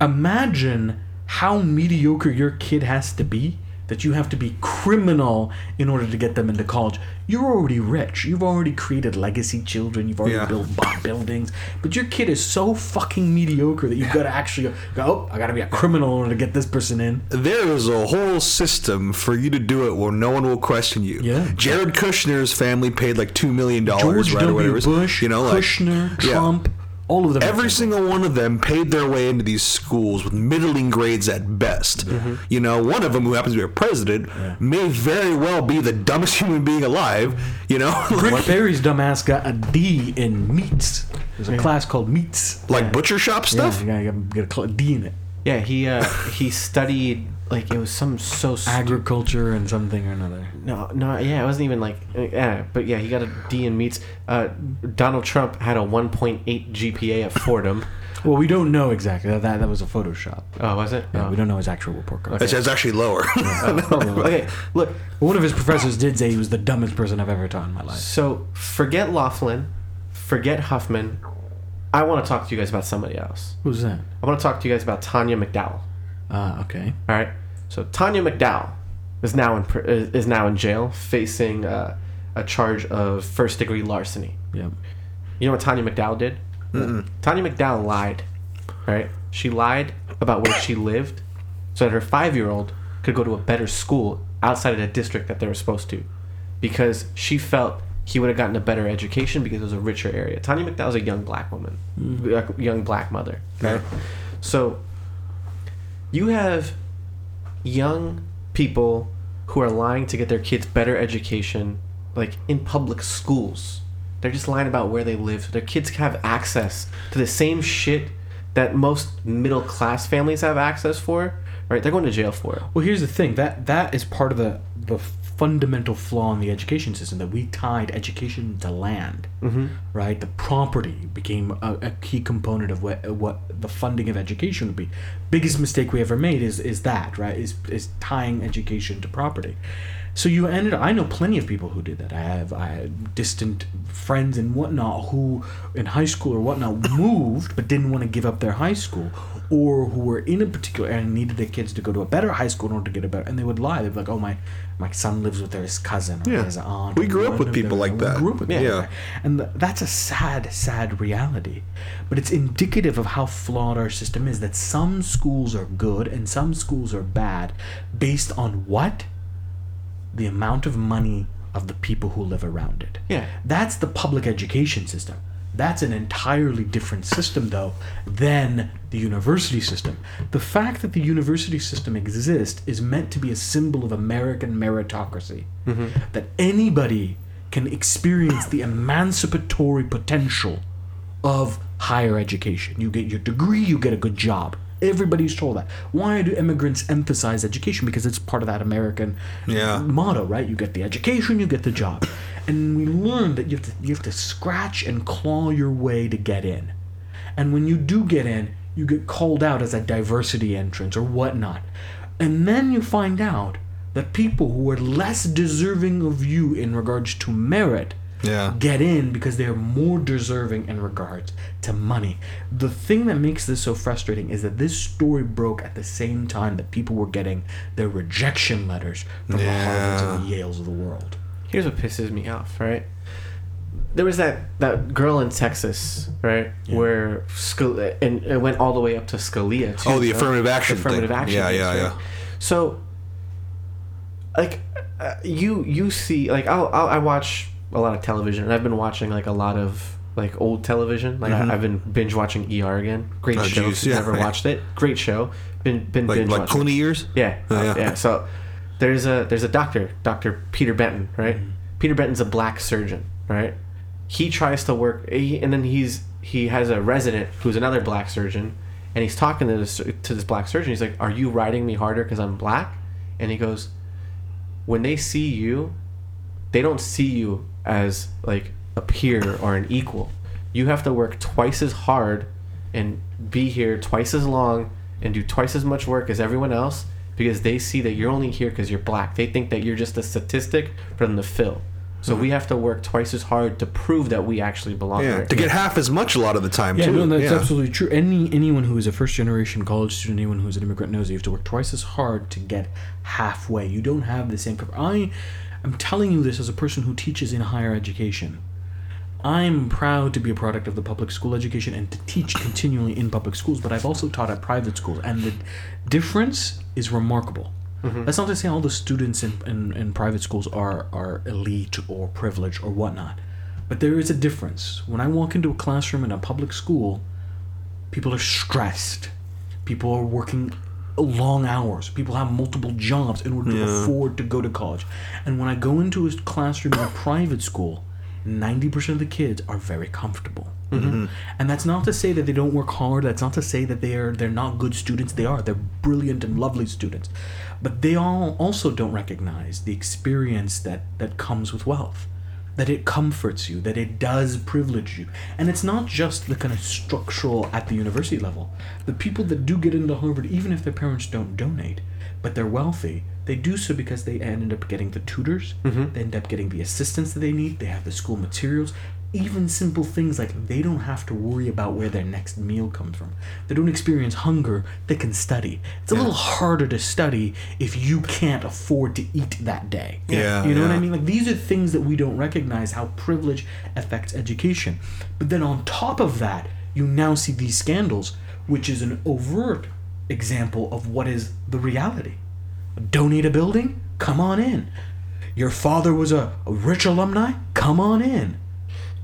imagine how mediocre your kid has to be that you have to be criminal in order to get them into college. You're already rich. You've already created legacy children. You've already Yeah. built bought buildings. But your kid is so fucking mediocre that you've got to actually go, oh, I got to be a criminal in order to get this person in. There is a whole system for you to do it where no one will question you. Yeah. Jared Kushner's family paid like two million dollars, George right? or whatever. W. Bush, you know, like, Kushner, yeah. Trump, all of them. Every single one of them paid their way into these schools with middling grades at best. Mm-hmm. You know, one of them, who happens to be a president, may very well be the dumbest human being alive. You know, Rick Perry's dumbass got a D in meats. There's a class called meats. like butcher shop stuff. Yeah, you gotta get a in it. Yeah, he uh, he studied like it was some so stu- Agriculture and something or another. no no yeah it wasn't even like uh, yeah but yeah he got a D in meats. Uh, Donald Trump had a 1.8 GPA at Fordham. Well, we don't know exactly. That that, that was a Photoshop. Oh, was it? Yeah, oh. we don't know his actual report card. It's, it's actually lower. okay, look. One of his professors did say he was the dumbest person I've ever taught in my life. So forget Loughlin, forget Huffman. I want to talk to you guys about somebody else. Who's that? I want to talk to you guys about Tanya McDowell. Ah, okay. All right. So Tanya McDowell is now in is is now in jail, facing uh, a charge of first degree larceny. Yeah. You know what Tanya McDowell did? Tanya McDowell lied. Right? She lied about where she lived, so that her five year old could go to a better school outside of the district that they were supposed to, because she felt he would have gotten a better education because it was a richer area. Tanya McDowell's a young black woman, a young black mother. Okay, so you have young people who are lying to get their kids better education, like in public schools. They're just lying about where they live. So their kids can have access to the same shit that most middle class families have access for. Right? They're going to jail for it. Well, here's the thing. That that is part of the the fundamental flaw in the education system that we tied education to land. Mm-hmm. Right. The property became a, a key component of what what the funding of education would be. Biggest mistake we ever made is is that right is is tying education to property. So you ended. I know plenty of people who did that. I have I had distant friends and whatnot who, in high school or whatnot, moved but didn't want to give up their high school, or who were in a particular area and needed their kids to go to a better high school in order to get a better. And they would lie. They'd be like, "Oh my, my son lives with his cousin or Yeah. his aunt." We grew up with people their- like we that. grew up with Yeah. that. and th- that's a sad, sad reality. But it's indicative of how flawed our system is. That some schools are good and some schools are bad, based on what the amount of money of the people who live around it. Yeah. That's the public education system. That's an entirely different system, though, than the university system. The fact that the university system exists is meant to be a symbol of American meritocracy. Mm-hmm. That anybody can experience the emancipatory potential of higher education. You get your degree, you get a good job. Everybody's told that. Why do immigrants emphasize education? Because it's part of that American Yeah. motto, right? You get the education, you get the job. And we learned that you have to you have to scratch and claw your way to get in. And when you do get in, you get called out as a diversity entrance or whatnot. And then you find out that people who are less deserving of you in regards to merit Yeah. get in because they're more deserving in regards to money. The thing that makes this so frustrating is that this story broke at the same time that people were getting their rejection letters from the Harvards and the Yales of the world. Here's what pisses me off, right? There was that, that girl in Texas, right, where Scal- and it went all the way up to Scalia. Too, Oh, the right? affirmative action affirmative thing. action. Yeah, things, yeah, right? yeah. So, like, uh, you you see, like, I'll, I'll I watch a lot of television, and I've been watching like a lot of like old television. Like I, I've been binge watching ER again. Great Mm-hmm. Oh, show. you've yeah. never watched it, great show. Been been Like binge like watching. Clooney years. Yeah, Oh, uh, yeah. yeah. So there's a there's a doctor, Doctor Peter Benton, right? Mm-hmm. Peter Benton's a black surgeon, right? He tries to work, he, and then he's he has a resident who's another black surgeon, and he's talking to this to this black surgeon. He's like, "Are you riding me harder because I'm black?" And he goes, "When they see you, they don't see you as like a peer or an equal. You have to work twice as hard and be here twice as long and do twice as much work as everyone else because they see that you're only here because you're black. They think that you're just a statistic for them to fill. So we mm-hmm. have to work twice as hard to prove that we actually belong Yeah, here. to get half as much a lot of the time Yeah, too. no, that's yeah. absolutely true. Any anyone who is a first generation college student, anyone who's an immigrant knows you have to work twice as hard to get halfway. You don't have the same. I, I'm telling you this as a person who teaches in higher education. I'm proud to be a product of the public school education and to teach continually in public schools, but I've also taught at private schools, and the difference is remarkable. Mm-hmm. That's not to say all the students in, in, in private schools are, are elite or privileged or whatnot, but there is a difference. When I walk into a classroom in a public school, people are stressed, people are working long hours, people have multiple jobs in order to afford to go to college. And when I go into a classroom in a private school, 90% of the kids are very comfortable. Mm-hmm. And that's not to say that they don't work hard. That's not to say that they are they're not good students. They are. They're brilliant and lovely students. But they all also don't recognize the experience that that comes with wealth. That it comforts you, that it does privilege you. And it's not just the kind of structural at the university level. The people that do get into Harvard, even if their parents don't donate, but they're wealthy, they do so because they end up getting the tutors, mm-hmm. they end up getting the assistance that they need, they have the school materials, even simple things like they don't have to worry about where their next meal comes from. They don't experience hunger, they can study. It's a little harder to study if you can't afford to eat that day. Yeah, You know what I mean? Like these are things that we don't recognize how privilege affects education. But then on top of that, you now see these scandals, which is an overt example of what is the reality. Donate a building? Come on in. Your father was a, a rich alumni? Come on in.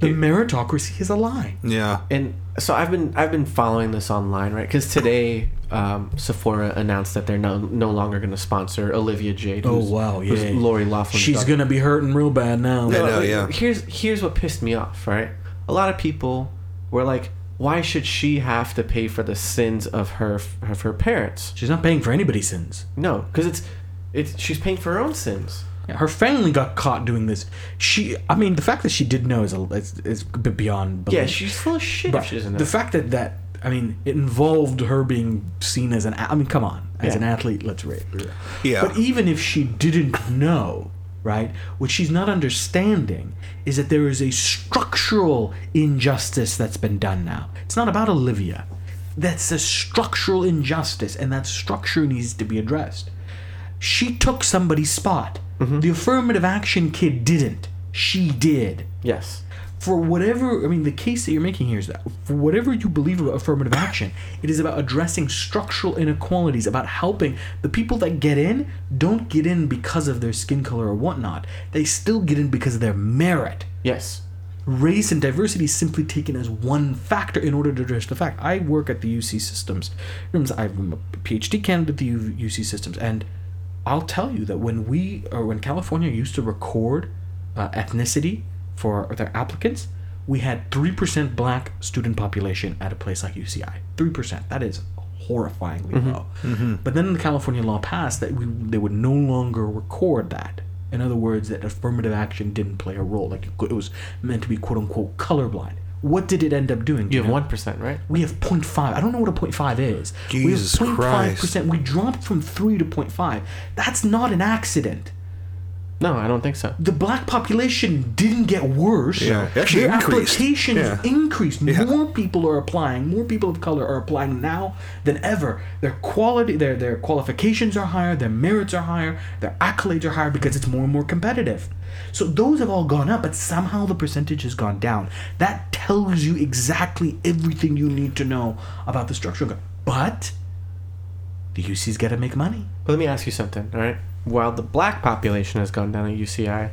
The meritocracy is a lie. Yeah. and so I've been I've been following this online, right? Because today um, Sephora announced that they're no no longer going to sponsor Olivia Jade. Oh who's- wow, who's yeah. Lori Loughlin's She's gonna be hurting real bad now. I know, yeah. Here's here's what pissed me off, right? A lot of people were like, "Why should she have to pay for the sins of her of her parents?" She's not paying for anybody's sins. No, because it's it's she's paying for her own sins. Yeah, Her family got caught doing this. She, I mean, the fact that she did know is a, is, is beyond belief. Yeah, she's full of shit. But if she doesn't know. the fact that that I mean, it involved her being seen as an. I mean, come on, as Yeah. an athlete, let's rate. Yeah. But even if she didn't know, right, what she's not understanding is that there is a structural injustice that's been done now. It's not about Olivia. That's a structural injustice, and that structure needs to be addressed. She took somebody's spot. Mm-hmm. The affirmative action kid didn't. She did yes. For whatever I mean, the case that you're making here is that for whatever you believe about affirmative action, it is about addressing structural inequalities, about helping the people that get in don't get in because of their skin color or whatnot. They still get in because of their merit. Yes. Race and diversity is simply taken as one factor in order to address the fact. I work at the UC systems. I'm a PhD candidate at the UC systems, and I'll tell you that when we or when California used to record uh, ethnicity for their applicants, we had three percent black student population at a place like UCI. Three percent. That is horrifyingly mm-hmm. low. Mm-hmm. But then the California law passed that we they would no longer record that. In other words, that affirmative action didn't play a role. Like it was meant to be quote unquote colorblind. What did it end up doing? Do You have know? one percent, right? We have 0.5. I don't know what a 0.5 is. Jesus we have 0.5%. Christ. We dropped from 3 to 0.5. That's not an accident. No, I don't think so. the black population didn't get worse. Yeah, it actually Their increased. applications Yeah. increased. Yeah. More people are applying. More people of color are applying now than ever. Their quality, their their qualifications are higher. Their merits are higher. Their accolades are higher because it's more and more competitive. So those have all gone up, but somehow the percentage has gone down. That tells you exactly everything you need to know about the structure. But the UC's got to make money. But let me ask you something, all right? While the black population has gone down at UCI,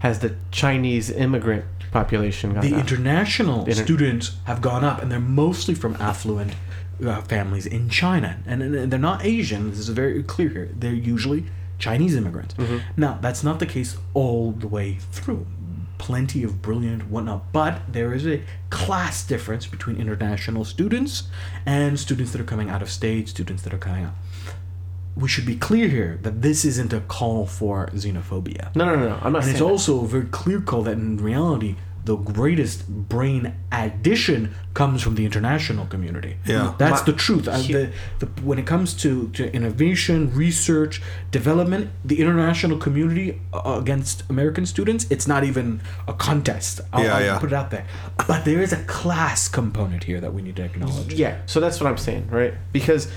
has the Chinese immigrant population gone up? the down? international Inter- students have gone up, and they're mostly from affluent uh, families in China, and, and they're not Asian. This is very clear here. They're usually Chinese immigrants. Mm-hmm. Now, that's not the case all the way through. Plenty of brilliant whatnot, but there is a class difference between international students and students that are coming out of state, students that are coming out. We should be clear here that this isn't a call for xenophobia. no, no, no, no. I'm not And saying it's that. also a very clear call that in reality, the greatest brain addition comes from the international community. Yeah. That's My- the truth. He- the, the, when it comes to, to innovation, research, development, the international community uh, against American students, it's not even a contest. I'll, Yeah, I'll yeah. put it out there. But there is a class component here that we need to acknowledge. Yeah, so that's what I'm saying, right? Because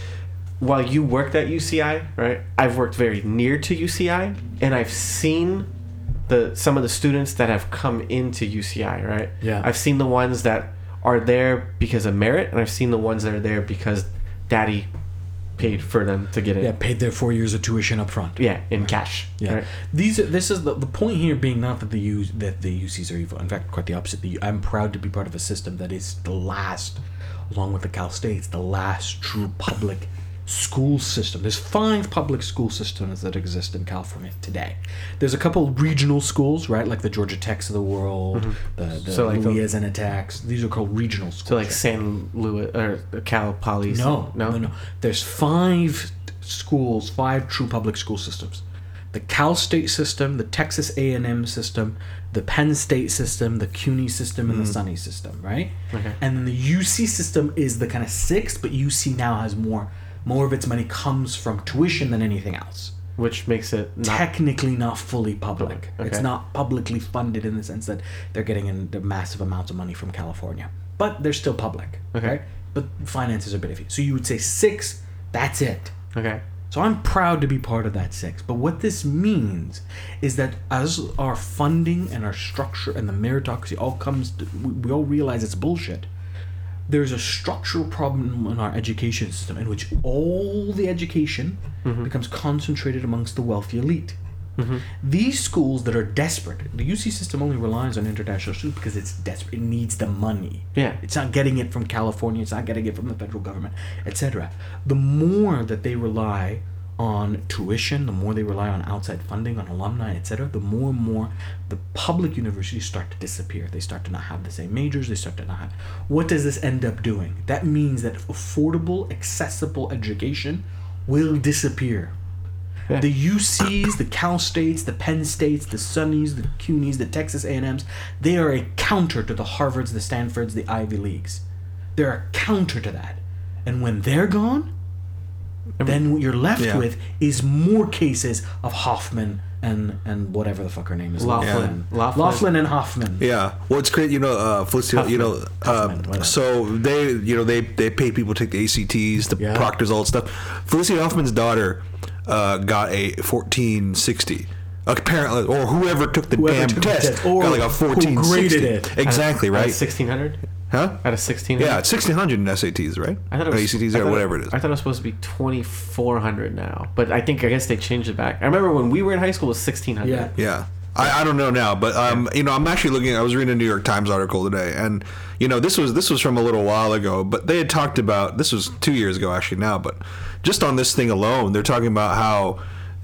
while you worked at UCI, right, I've worked very near to UCI, and I've seen the some of the students that have come into UCI, right? Yeah. I've seen the ones that are there because of merit, and I've seen the ones that are there because daddy paid for them to get in. Yeah, paid their four years of tuition up front. Yeah, in cash. Yeah, right? these are, this is the, the point here being not that the U, that the UCs are evil. In fact, quite the opposite. The, I'm proud to be part of a system that is the last, along with the Cal States, the last true public school system. There's five public school systems that exist in California today. There's a couple regional schools, right, like the Georgia Techs of the world, the, the Mm-hmm. So, like the- Louisiana Techs. These are called regional schools. So like? San Luis or Cal Poly. No, no, no, no. There's five schools, five true public school systems. The Cal State system, the Texas A&M system, the Penn State system, the CUNY system, and the SUNY system, right? Okay. And then the UC system is the kind of sixth, but UC now has more more of its money comes from tuition than anything else. Which makes it not. Technically not fully public. It's Okay. not publicly funded in the sense that they're getting in the massive amounts of money from California. But they're still public. Okay. Right? But finances are a bit iffy. So you would say six, that's it. okay. So I'm proud to be part of that six. But what this means is that as our funding and our structure and the meritocracy all comes, to, we all realize it's bullshit. There's a structural problem in our education system in which all the education mm-hmm. becomes concentrated amongst the wealthy elite. Mm-hmm. These schools that are desperate, the UC system only relies on international students because it's desperate. It needs the money. Yeah. It's not getting it from California. It's not getting it from the federal government, etc. The more that they rely on tuition, the more they rely on outside funding, on alumni, etc., the more and more the public universities start to disappear. They start to not have the same majors. They start to not have. What does this end up doing? That means that affordable, accessible education will disappear. Yeah. The UCs, the Cal States, the Penn States, the SUNYs, the CUNYs, the Texas A&Ms, they are a counter to the Harvards, the Stanfords, the Ivy Leagues. They're a counter to that. And when they're gone, then what you're left Yeah. with is more cases of Hoffman and and whatever the fuck her name is. Loughlin. Loughlin. Loughlin. Loughlin and Hoffman. Yeah. Well, it's great. You know, uh, Felicity, you know, uh, whatever. so they, you know, they they pay people to take the ACTs, the Yeah. proctors, all that stuff. Felicity Hoffman's daughter uh, got a fourteen sixty. Apparently, or whoever took the Whoever damn took the test test, or got like a who fourteen graded it. Exactly right. sixteen hundred. Huh? Out of sixteen. Yeah, it's sixteen hundred in SATs, right? I thought it Or was ACTs I or thought whatever it is. I thought it was supposed to be twenty four hundred now, but I think I guess they changed it back. I remember when we were in high school it was sixteen hundred. Yeah. Yeah. I, I don't know now, but um, you know, I'm actually looking. I was reading a New York Times article today, and you know, this was this was from a little while ago, but they had talked about this was two years ago actually now, but just on this thing alone, they're talking about how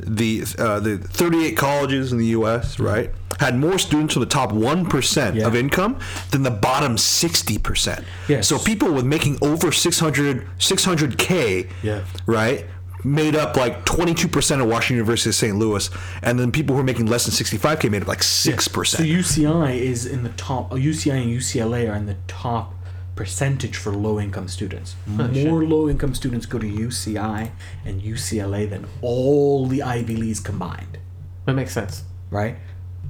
the uh, the 38 colleges in the U.S. right had more students from the top one percent Yeah. of income than the bottom 60 percent. Yes. So people with making over 600 600k, Yeah. right, made up like 22% of Washington University of St. Louis, and then people who are making less than 65k made up like 6%. So UCI is in the top. UCI and UCLA are in the top percentage for low income students. Oh, More low income students go to UCI and UCLA than all the Ivy Leagues combined. that makes sense. right?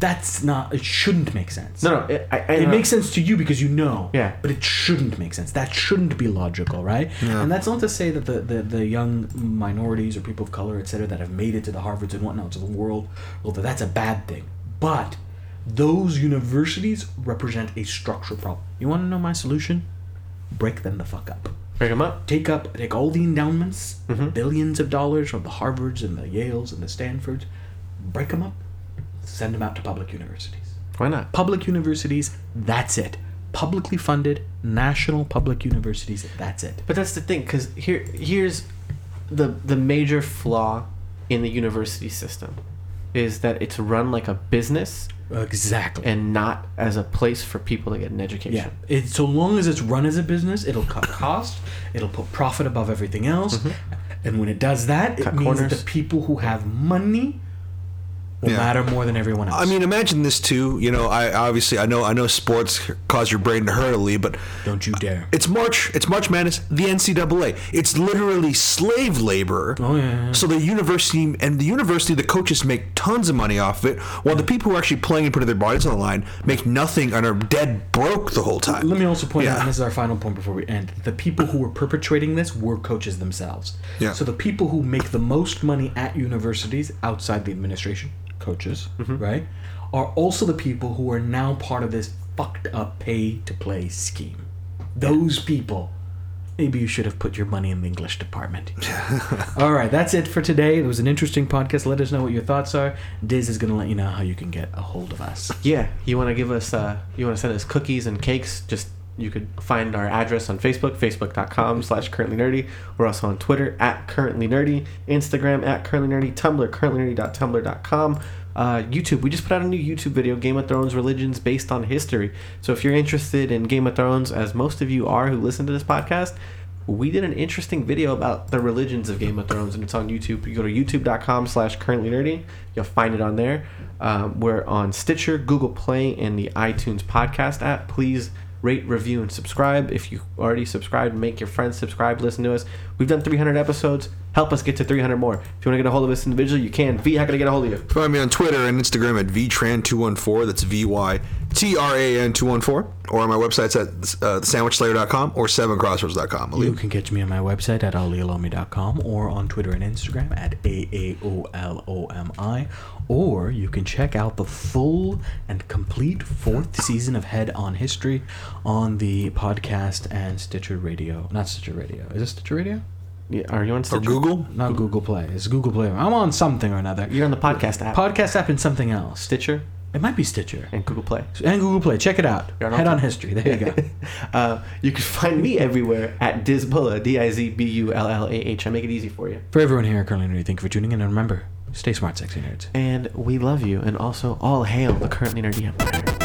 That's not. It shouldn't make sense. No, no. It, I, I It know. makes sense to you because you know. Yeah. But it shouldn't make sense. That shouldn't be logical, right? Yeah. And that's not to say that the, the, the young minorities or people of color, et cetera, that have made it to the Harvards and whatnot to the world, well, that's a bad thing. But those universities represent a structural problem. You want to know my solution? Break them the fuck up. Break them up. Take up, take all the endowments, Mm-hmm. billions of dollars from the Harvards and the Yales and the Stanfords, break them up, send them out to public universities Why not? public universities that's it publicly funded national public universities that's it But that's the thing, because here, here's the the major flaw in the university system, is that it's run like a business exactly. And not as a place for people to get an education. yeah. It, so long as it's run as a business it'll cut cost it'll put profit above everything else. Mm-hmm. And when it does that it Cut means that the people who have money will Yeah. matter more than everyone else I mean, imagine this too. You know, I obviously I know I know sports cause your brain to hurt a little, but don't you dare it's March. It's March Madness. The NCAA. It's literally slave labor. Oh, yeah, yeah, yeah. So the university and the university, the coaches make tons of money off of it, while the people who are actually playing and putting their bodies on the line make nothing and are dead broke the whole time. Let me also point out, and this is our final point before we end, the people who were perpetrating this were coaches themselves. Yeah. So the people who make the most money at universities outside the administration, coaches, Mm-hmm. right, are also the people who are now part of this fucked up pay to play scheme. Those people. Maybe you should have put your money in the English department. All right, that's it for today. It was an interesting podcast. Let us know what your thoughts are. Diz is going to let you know how you can get a hold of us. Yeah, you want to give us, uh, you want to send us cookies and cakes? Just you could find our address on Facebook, facebook.com slash currently nerdy. We're also on Twitter at currently nerdy, Instagram at currently nerdy, Tumblr currentlynerdy.tumblr.com. Uh, YouTube, we just put out a new YouTube video, Game of Thrones Religions Based on History. So if you're interested in Game of Thrones, as most of you are who listen to this podcast, we did an interesting video about the religions of Game of Thrones, and it's on YouTube. You go to youtube.com slash currently nerdy. You'll find it on there. Um, we're on Stitcher, Google Play, and the iTunes podcast app. Please rate, review, and subscribe. If you already subscribed, make your friends subscribe, listen to us. We've done 300 episodes. Help us get to 300 more. If you want to get a hold of us individually, you can. V, how can I get a hold of you? Find me on Twitter and Instagram at vtran214. That's V Y T R A N 214. Or on my websites at uh, thesandwichslayer.com or 7crossroads.com. You can catch me on my website at alialomi.com or on Twitter and Instagram at AAOLOMI. Or you can check out the full and complete fourth season of Head on History on the podcast and Stitcher Radio. Not Stitcher Radio. Is it Stitcher Radio? Yeah, are you on Stitcher? Or Stitcher? Google. Not Google Play. It's Google Play. I'm on something or another. You're on the podcast app. Podcast app and something else. Stitcher It might be Stitcher. and Google Play. And Google Play. Check it out. You're on Head on three. History. There you go. Uh, you can find me everywhere at Dizbullah, D I Z B U L L A H. I make it easy for you. For everyone here at Currently Nerdy, thank you for tuning in. And remember, stay smart, sexy nerds. And we love you. And also, all hail the currently nerdy empire.